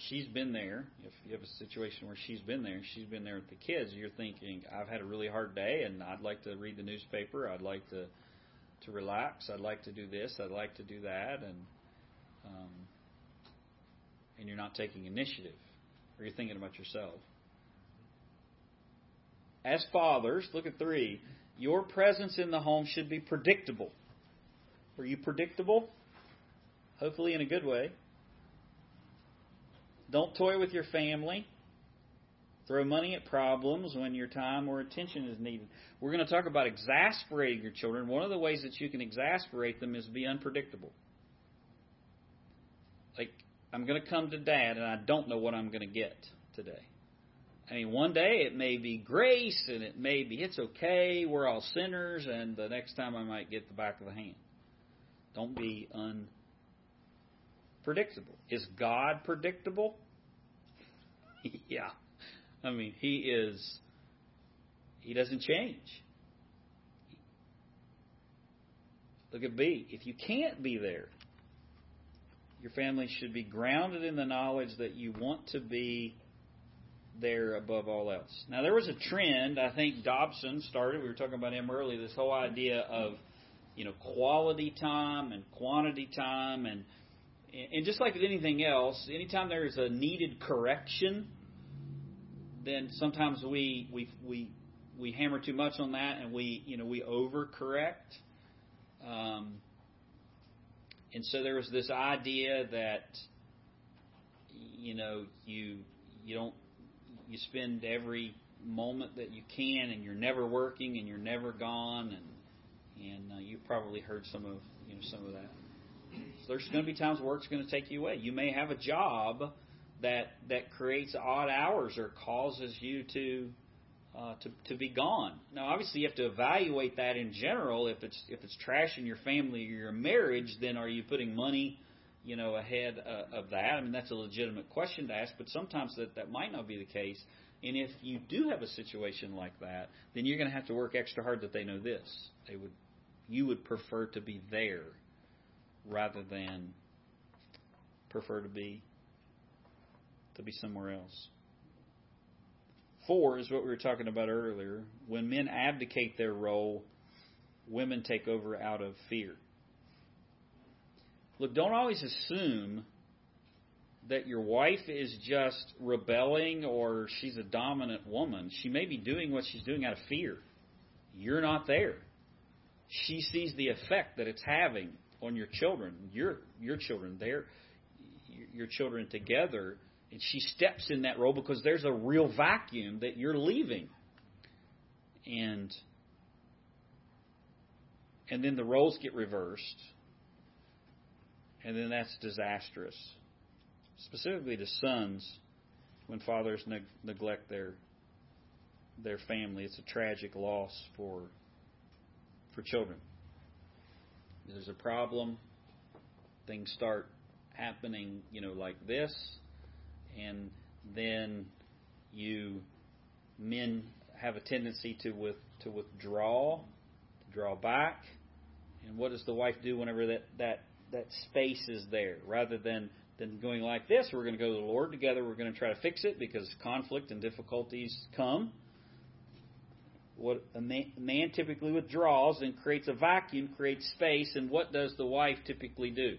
She's been there. If you have a situation where she's been there, she's been there with the kids. You're thinking, I've had a really hard day, and I'd like to read the newspaper. I'd like to to relax. I'd like to do this. I'd like to do that, and um, and you're not taking initiative, or you're thinking about yourself. As fathers, look at three. Your presence in the home should be predictable. Were you predictable? Hopefully, in a good way. Don't toy with your family. Throw money at problems when your time or attention is needed. We're going to talk about exasperating your children. One of the ways that you can exasperate them is to be unpredictable. Like, I'm going to come to dad and I don't know what I'm going to get today. I mean, one day it may be grace and it may be it's okay, we're all sinners, and the next time I might get the back of the hand. Don't be unpredictable. Is God predictable? *laughs* yeah. I mean, He is, He doesn't change. Look at B. If you can't be there, your family should be grounded in the knowledge that you want to be there above all else. Now, there was a trend, I think Dobson started, we were talking about him earlier, this whole idea of, you know, quality time and quantity time and and just like with anything else, anytime there is a needed correction, then sometimes we we we we hammer too much on that and we you know we overcorrect. Um, and so there was this idea that you know you you don't you spend every moment that you can and you're never working and you're never gone and and uh, you've probably heard some of you know some of that. So there's going to be times work's going to take you away. You may have a job that that creates odd hours or causes you to uh, to to be gone. Now, obviously, you have to evaluate that in general. If it's if it's trashing your family or your marriage, then are you putting money, you know, ahead uh, of that? I mean, that's a legitimate question to ask. But sometimes that that might not be the case. And if you do have a situation like that, then you're going to have to work extra hard that they know this. They would, you would prefer to be there rather than prefer to be to be somewhere else. Four is what we were talking about earlier. When men abdicate their role, women take over out of fear. Look, don't always assume that your wife is just rebelling or she's a dominant woman. She may be doing what she's doing out of fear. You're not there. She sees the effect that it's having on your children, your your children, their your children together and she steps in that role because there's a real vacuum that you're leaving. And and then the roles get reversed. And then that's disastrous. Specifically to sons when fathers neg- neglect their their family. It's a tragic loss for for children. There's a problem. Things start happening, you know, like this and then you men have a tendency to with to withdraw, to draw back. And what does the wife do whenever that that that space is there? Rather than than going like this, we're going to go to the Lord together. We're going to try to fix it because conflict and difficulties come. What a man, a man typically withdraws and creates a vacuum, creates space, and what does the wife typically do?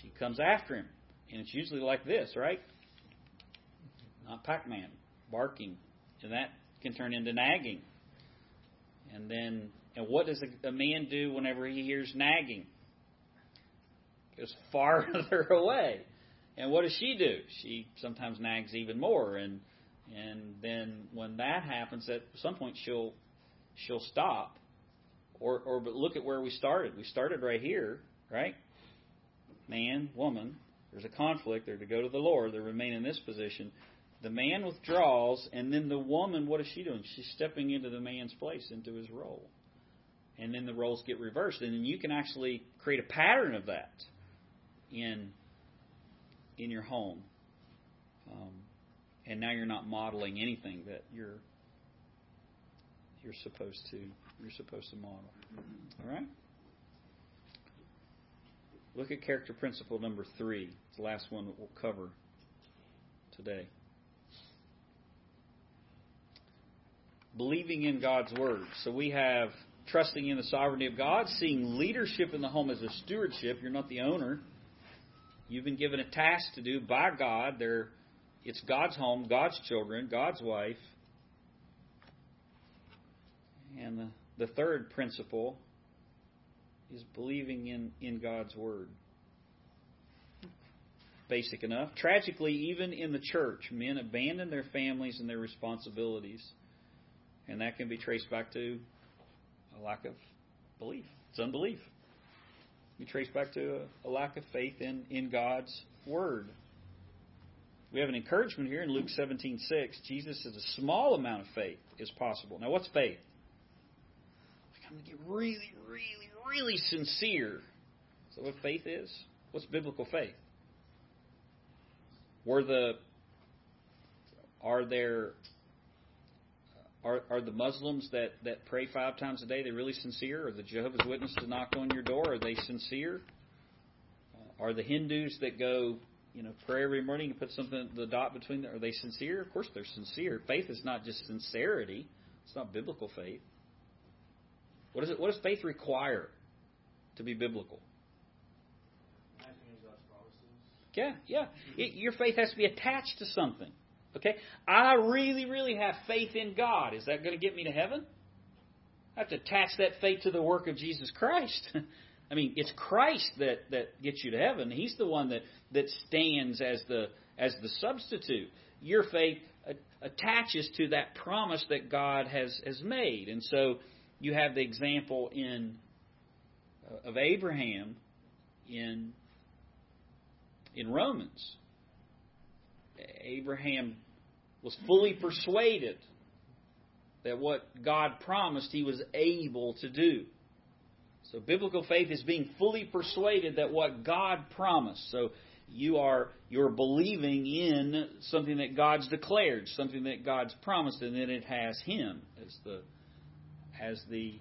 She comes after him. And it's usually like this, right? Not Pac Man, barking. And that can turn into nagging. And then, and what does a, a man do whenever he hears nagging? Goes farther *laughs* away. And what does she do? She sometimes nags even more. And and then when that happens, at some point she'll she'll stop. Or or but look at where we started. We started right here, right? Man, woman, there's a conflict. They're to go to the Lord. They remain in this position. The man withdraws, and then the woman, what is she doing? She's stepping into the man's place, into his role. And then the roles get reversed. And then you can actually create a pattern of that in in your home. Um, and now you're not modeling anything that you're you're supposed to you're supposed to model. All right? Look at character principle number three. It's the last one that we'll cover today. Believing in God's Word. So we have trusting in the sovereignty of God, seeing leadership in the home as a stewardship. You're not the owner. You've been given a task to do by God. They're, it's God's home, God's children, God's wife. And the, the third principle is believing in, in God's Word. basic enough. Tragically, even in the church, men abandon their families and their responsibilities. And that can be traced back to a lack of belief. It's unbelief. We trace back to a, a lack of faith in, in God's Word. We have an encouragement here in Luke 17:6. Jesus says a small amount of faith is possible. Now, what's faith? I'm going to get really, really, really sincere. So, what faith is? What's biblical faith? Were the are there are are the Muslims that that pray five times a day they really sincere? Are the Jehovah's Witnesses that knock on your door are they sincere? Uh, are the Hindus that go you know pray every morning and put something the dot between them are they sincere? Of course they're sincere. Faith is not just sincerity. It's not biblical faith. What is it? What does faith require to be biblical? Yeah, yeah. It, your faith has to be attached to something. Okay? I really, really have faith in God. Is that going to get me to heaven? I have to attach that faith to the work of Jesus Christ. *laughs* I mean, it's Christ that, that gets you to heaven. He's the one that, that stands as the as the substitute. Your faith attaches to that promise that God has, has made. And so you have the example in uh, Uh, of Abraham in in Romans. Abraham was fully persuaded that what God promised he was able to do. So biblical faith is being fully persuaded that what God promised. So you are you're believing in something that God's declared, something that God's promised, and then it has Him as the as the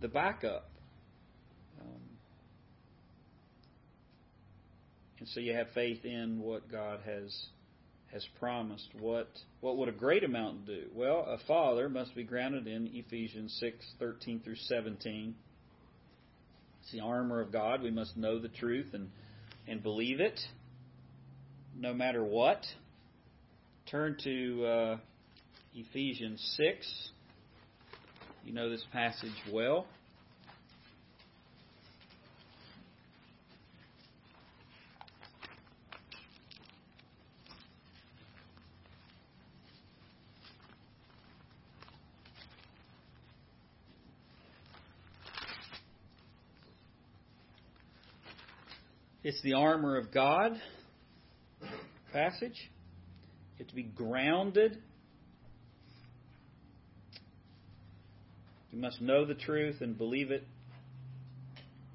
the backup. Um, and so you have faith in what God has has promised. What what would a great amount do? Well, a father must be grounded in Ephesians six thirteen through seventeen. It's the armor of God. We must know the truth and and believe it, no matter what. Turn to uh, Ephesians six. You know this passage well. It's the armor of God passage. You have to be grounded. You must know the truth and believe it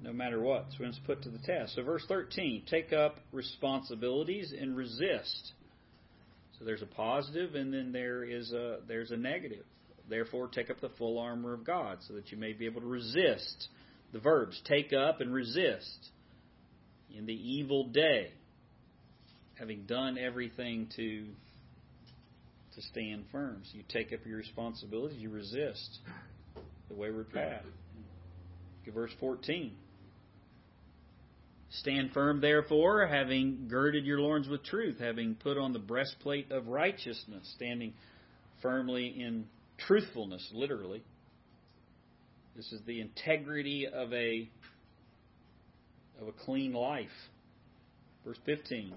no matter what. So it's put to the test. So verse 13, take up responsibilities and resist. So there's a positive and then there is a there's a negative. Therefore take up the full armor of God so that you may be able to resist. The verbs take up and resist in the evil day, having done everything to to stand firm. So you take up your responsibilities, you resist the wayward path. Look at verse 14. Stand firm, therefore, having girded your loins with truth, having put on the breastplate of righteousness, standing firmly in truthfulness, literally. This is the integrity of a of a clean life. Verse 15.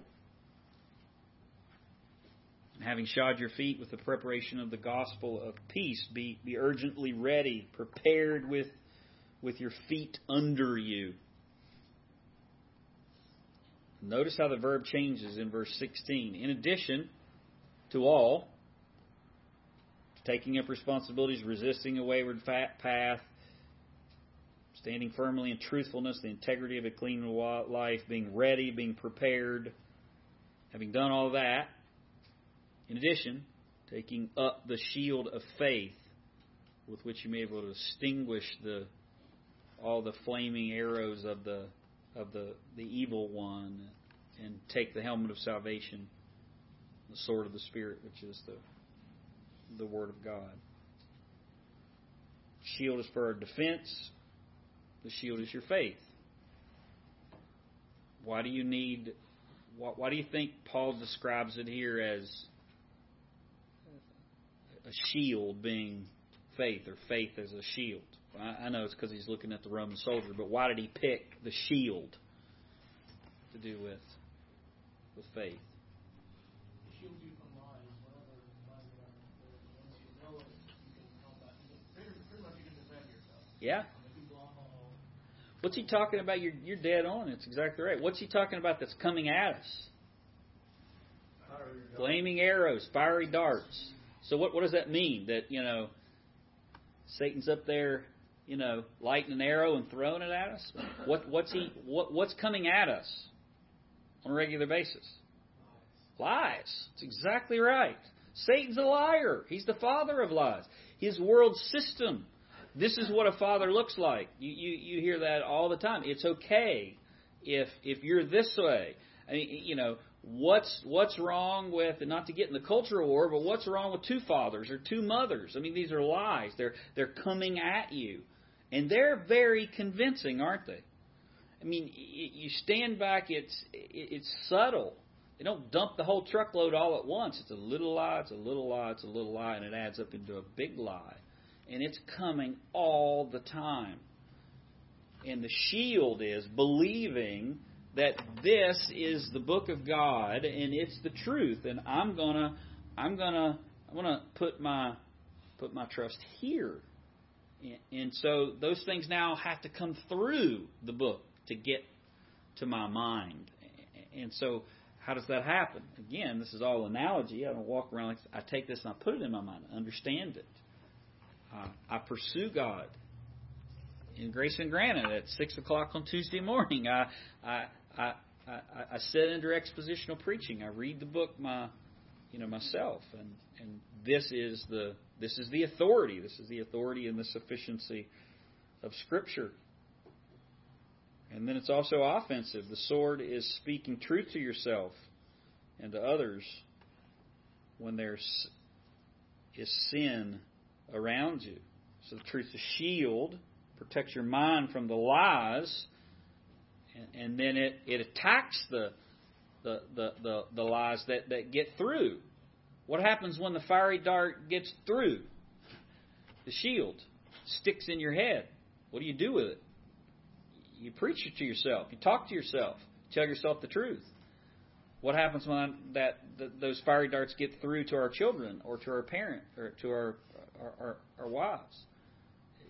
Having shod your feet with the preparation of the gospel of peace, be, be urgently ready, prepared with, with your feet under you. Notice how the verb changes in verse 16. In addition to all, taking up responsibilities, resisting a wayward path, standing firmly in truthfulness, the integrity of a clean life, being ready, being prepared, having done all that, in addition, taking up the shield of faith with which you may be able to extinguish the all the flaming arrows of the of the, the evil one and take the helmet of salvation, the sword of the Spirit, which is the the Word of God. Shield is for our defense, the shield is your faith. Why do you need? Why, why do you think Paul describes it here as a shield being faith, or faith as a shield? I, I know it's because he's looking at the Roman soldier, but why did he pick the shield to do with? with faith. shield you from lies, whatever lies that are there. Once you know it, you can combat. You can, pretty, pretty much you can defend yourself. Yeah. If you block all, What's he talking about? You're, you're dead on. It's exactly right. What's he talking about that's coming at us? Flaming arrows, fiery darts. So what what does that mean? That you know, Satan's up there, you know, lighting an arrow and throwing it at us. What what's he what what's coming at us on a regular basis? Lies. It's exactly right. Satan's a liar. He's the father of lies. His world system. This is what a father looks like. You you, you hear that all the time. It's okay if if you're this way. I mean, you know, what's what's wrong with and not to get in the cultural war, but what's wrong with two fathers or two mothers? I mean, these are lies. They're they're coming at you, and they're very convincing, aren't they? I mean, you stand back. It's it's subtle. They don't dump the whole truckload all at once. It's a little lie. It's a little lie. It's a little lie, and it adds up into a big lie, and it's coming all the time. And the shield is believing that this is the book of God and it's the truth and I'm going to I'm going to I'm going to put my put my trust here. And, and so those things now have to come through the book to get to my mind. And so how does that happen? Again, this is all analogy. I don't walk around like I take this and I put it in my mind, understand it. Uh, I pursue God in Grace and Granite at six o'clock on Tuesday morning. I I I, I, I sit under expositional preaching. I read the book my you know myself, and and this is the this is the authority. This is the authority and the sufficiency of Scripture. And then it's also offensive. The sword is speaking truth to yourself and to others when there's is sin around you. So the truth's a shield, protects your mind from the lies, and, and then it, it attacks the, the, the, the, the lies that, that get through. What happens when the fiery dart gets through? The shield sticks in your head. What do you do with it? You preach it to yourself. You talk to yourself. Tell yourself the truth. What happens when that, that those fiery darts get through to our children or to our parent or to our our, our, wives?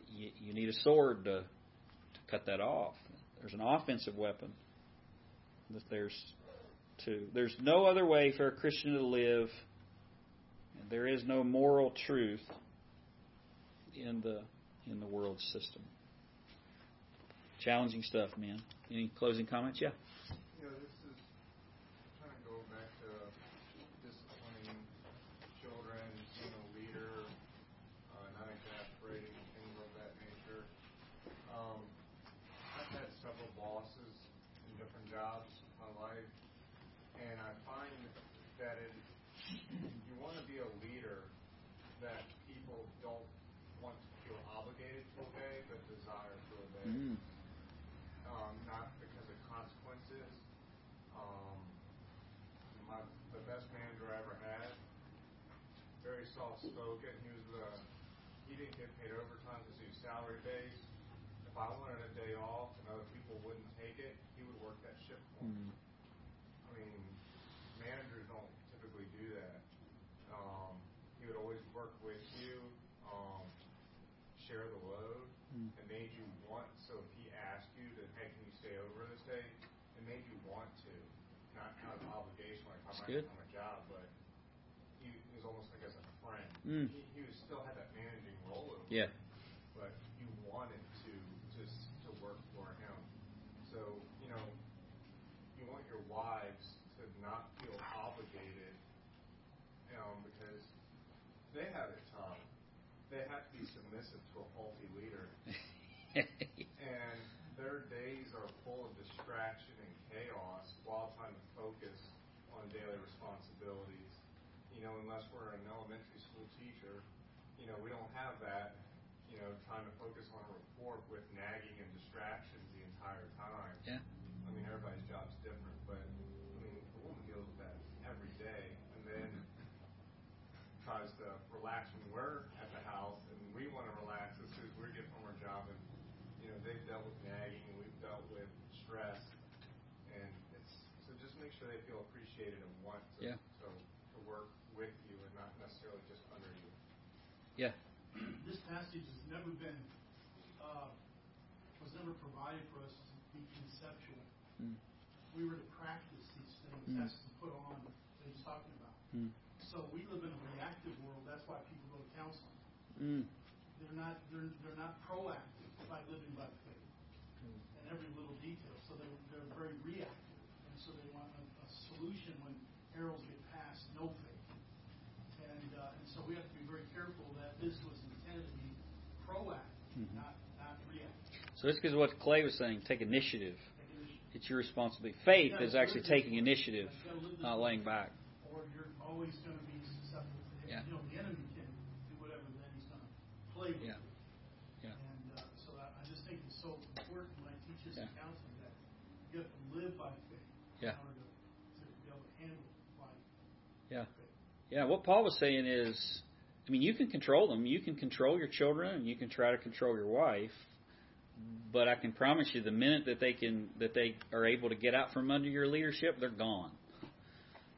You, you need a sword to, to cut that off. There's an offensive weapon that there's to. There's no other way for a Christian to live. And there is no moral truth in the in the world system. Challenging stuff, man. Any closing comments? Yeah. You know, this is trying to go back to disciplining children, being a leader, uh, not exasperating, things of that nature. Um, I've had several bosses in different jobs in my life, and I find that it, you want to be a leader that people don't want to feel obligated to obey, but desire to obey Mm. um, not because of consequences. Um, my the best manager I ever had, spoken. He was the he didn't get paid overtime because he was salary based. If I wanted a day off and other people wouldn't take it, he would work that shift for me. Mm. I mean, managers don't typically do that. Um, he would always work with you, um, share the load, Mm. and made you want. So if he asked you to, hey, can you stay over this day? It made you want to, not out of obligation, like That's I good. might become a job, but he, he was almost like as a friend. Mm. He, he was still had that managing role over Yeah. but you wanted to just to work for him. So you know, you want your wives to not feel obligated, um, because they have it tough. They have to be submissive to a faulty leader, *laughs* and their days are full of distraction and chaos while trying to focus on daily responsibilities. You know, unless we're an elementary you know, we don't have that you know, trying to focus on a report with nagging and distractions the entire time. Yeah. I mean, everybody's job's different, but I mean, a woman deals with that every day, and then tries to relax when we're at the house, and we want to relax as soon as we get from our job. And you know, they've dealt with nagging, and we've dealt with stress, and it's so just make sure they feel appreciated and want to, Yeah. to, to work with you and not necessarily just under you. Yeah. This passage has never been, uh, was never provided for us to be conceptual. Mm. We were to practice these things, Mm. that's to put on that he's talking about. Mm. So we live in a reactive world, that's why people go to counseling. Mm. They're not, they're, they're not proactive by living by faith in every little detail, so they're, they're very reactive. And so they want a, a solution when arrows get past, no faith. And, uh, and so we have to be very careful that this was intended to be proactive, Mhm. not, not reactive. So this is what Clay was saying. Take initiative. Like it is- your responsibility. Faith is actually taking initiative, You gotta live this not laying back. Or you're always going to be susceptible to. Yeah. You know, the enemy can do whatever, then he's going to play with Yeah. Yeah. And uh, so I, I just think it's so important when I teach this Yeah. counseling that you have to live by faith Yeah. in order to, to be able to handle life. Yeah. faith. Yeah, what Paul was saying is, I mean, you can control them. You can control your children, and you can try to control your wife. But I can promise you, the minute that they can, that they are able to get out from under your leadership, they're gone.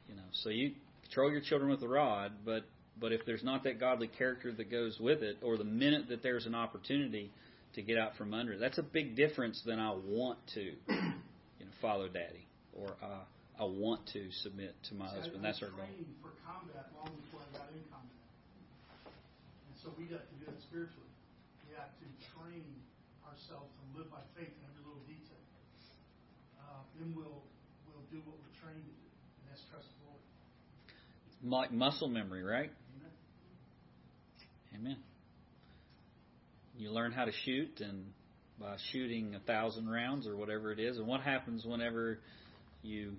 You know, so you control your children with a rod, but but if there's not that godly character that goes with it, or the minute that there's an opportunity to get out from under, that's a big difference than I want to, you know, follow daddy, or uh, I want to submit to my I- husband. That's our goal. for combat long before I got in combat. And so we got to do that spiritually. We have to train ourselves live by faith in every little detail. Uh, then we'll, we'll do what we're trained to do, and that's trust the Lord. It's like muscle memory, right? Amen. Amen. You learn how to shoot, and by shooting a thousand rounds or whatever it is, and what happens whenever you,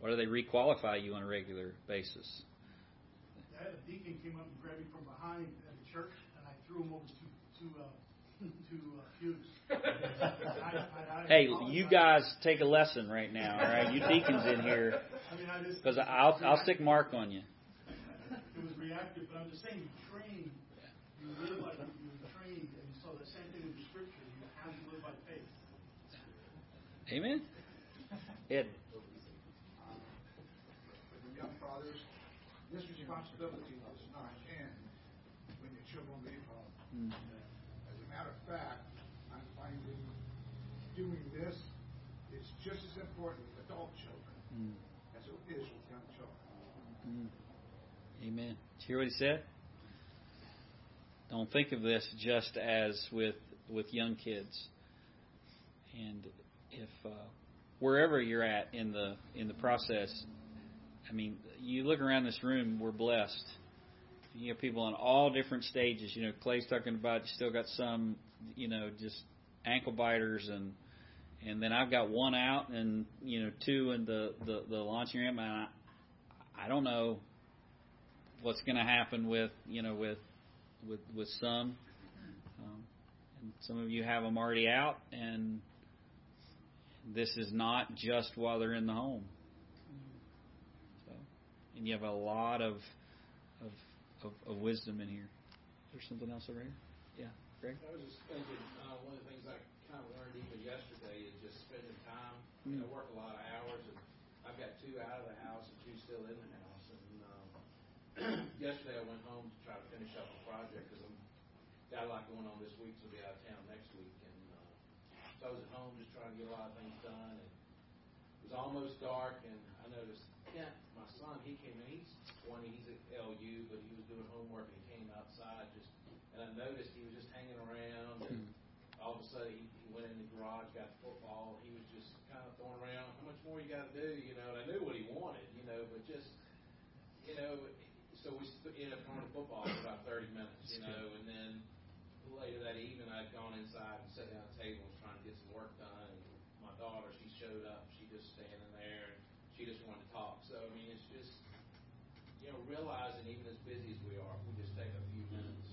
why do they requalify you on a regular basis? I had a deacon came up and grabbed me from behind at the church, and I threw him over two, two, uh, two uh, pews. I, I, I *laughs* Hey, you guys take a lesson right now, all right? You deacons in here, I mean, I just because I'll I'll stick mark on you. It was reactive, but I'm just saying you train, you live like you're trained, and so the same thing in the scripture. You have to live by faith. Amen. Ed. Young fathers, this responsibility does not end when your children leave home. Mm. As a matter of fact, I'm finding doing this is just as important with adult children Mm. as it is with young children. Mm. Amen. Did you hear what he said? Don't think of this just as with with young kids. And if uh, wherever you're at in the in the process, I mean, you look around this room, we're blessed. You have people on all different stages. You know, Clay's talking about you still got some, you know, just ankle biters and and then I've got one out and you know two in the the, the launching ramp. And I, I don't know what's going to happen with you know with with with some. Um, and some of you have them already out, and this is not just while they're in the home. So, and you have a lot of of of, of wisdom in here. Is there something else over here? Yeah, Greg. I was just thinking, uh, one of the things I kind of learned even yesterday is You know, I work a lot of hours, and I've got two out of the house and two still in the house. And um, *clears throat* yesterday I went home to try to finish up a project because I'm got a lot going on this week, so I'll be out of town next week. And uh, so I was at home just trying to get a lot of things done, and it was almost dark, and I noticed Kent, my son, he came in. He's 20, he's at LU, but he was doing homework and he came outside just, and I noticed he was just hanging around, and all of a sudden he, he went in the garage, got the football, and he was just kind of throwing around. How much more you got to do, you know? And I knew what he wanted, you know, but just, you know, so we ended up going to football for about 30 minutes, you know, and then later that evening I'd gone inside and sat down at the table and was trying to get some work done. And my daughter, she showed up, she just standing there, and she just wanted to talk. So I mean, it's just you know realizing even as busy as we are, if we just take a few minutes,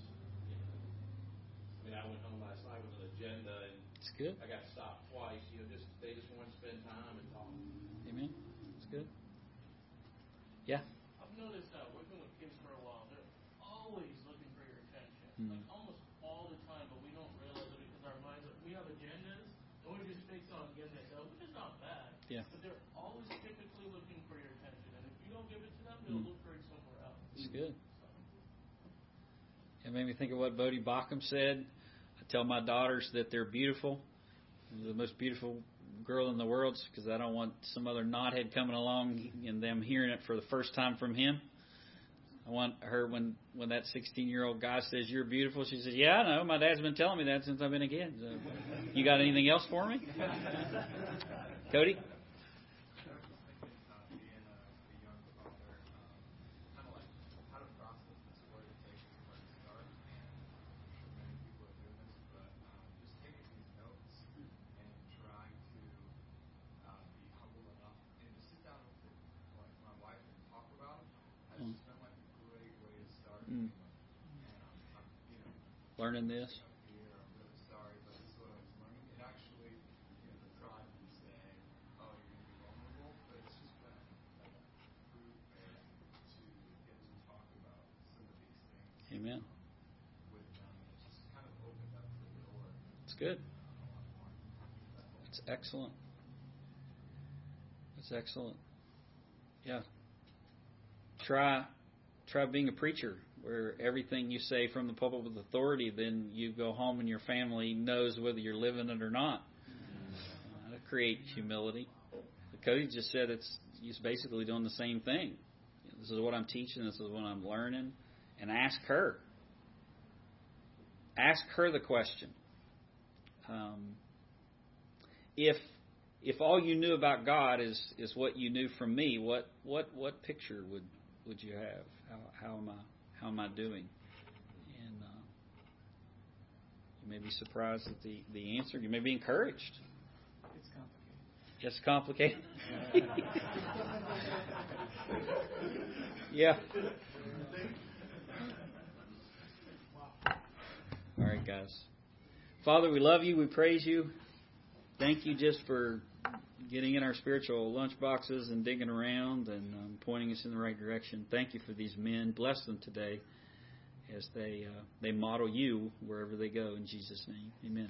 you know. I mean, I went home last night with an agenda, and It's good. I got stopped twice. You know, just they just wanted to spend time and talk. Amen. It's good. Yeah. I've noticed that working with kids for a while, they're always looking for your attention. Mhm. Like almost all the time, but we don't realize it because our minds are, we have agendas and we're just fixed on getting it done, which is not bad. Yeah. But they're always typically Mm-hmm. It'll look great somewhere else. It's good. It made me think of what Voddie Baucham said. I tell my daughters that they're beautiful, the most beautiful girl in the world, because I don't want some other knothead coming along and them hearing it for the first time from him. I want her when when that 16 year old guy says you're beautiful. She says, "Yeah, I know. My dad's been telling me that since I've been a kid." So, you got anything else for me, *laughs* Cody? Learning this. Amen. It's good. It's excellent. It's excellent. Yeah. Try try being a preacher where everything you say from the pulpit with authority, then you go home and your family knows whether you're living it or not. Uh, that create humility. Cody just said it's he's basically doing the same thing. This is what I'm teaching. This is what I'm learning, and ask her. Ask her the question. Um, if if all you knew about God is is what you knew from me, what what what picture would would you have? How how am I how am I doing? And uh, you may be surprised at the the answer. You may be encouraged. It's complicated. Just complicated. *laughs* yeah. All right, guys. Father, we love you. We praise you. Thank you just for getting in our spiritual lunch boxes and digging around and um, pointing us in the right direction. Thank you for these men. Bless them today as they uh, they model you wherever they go. In Jesus' name, Amen.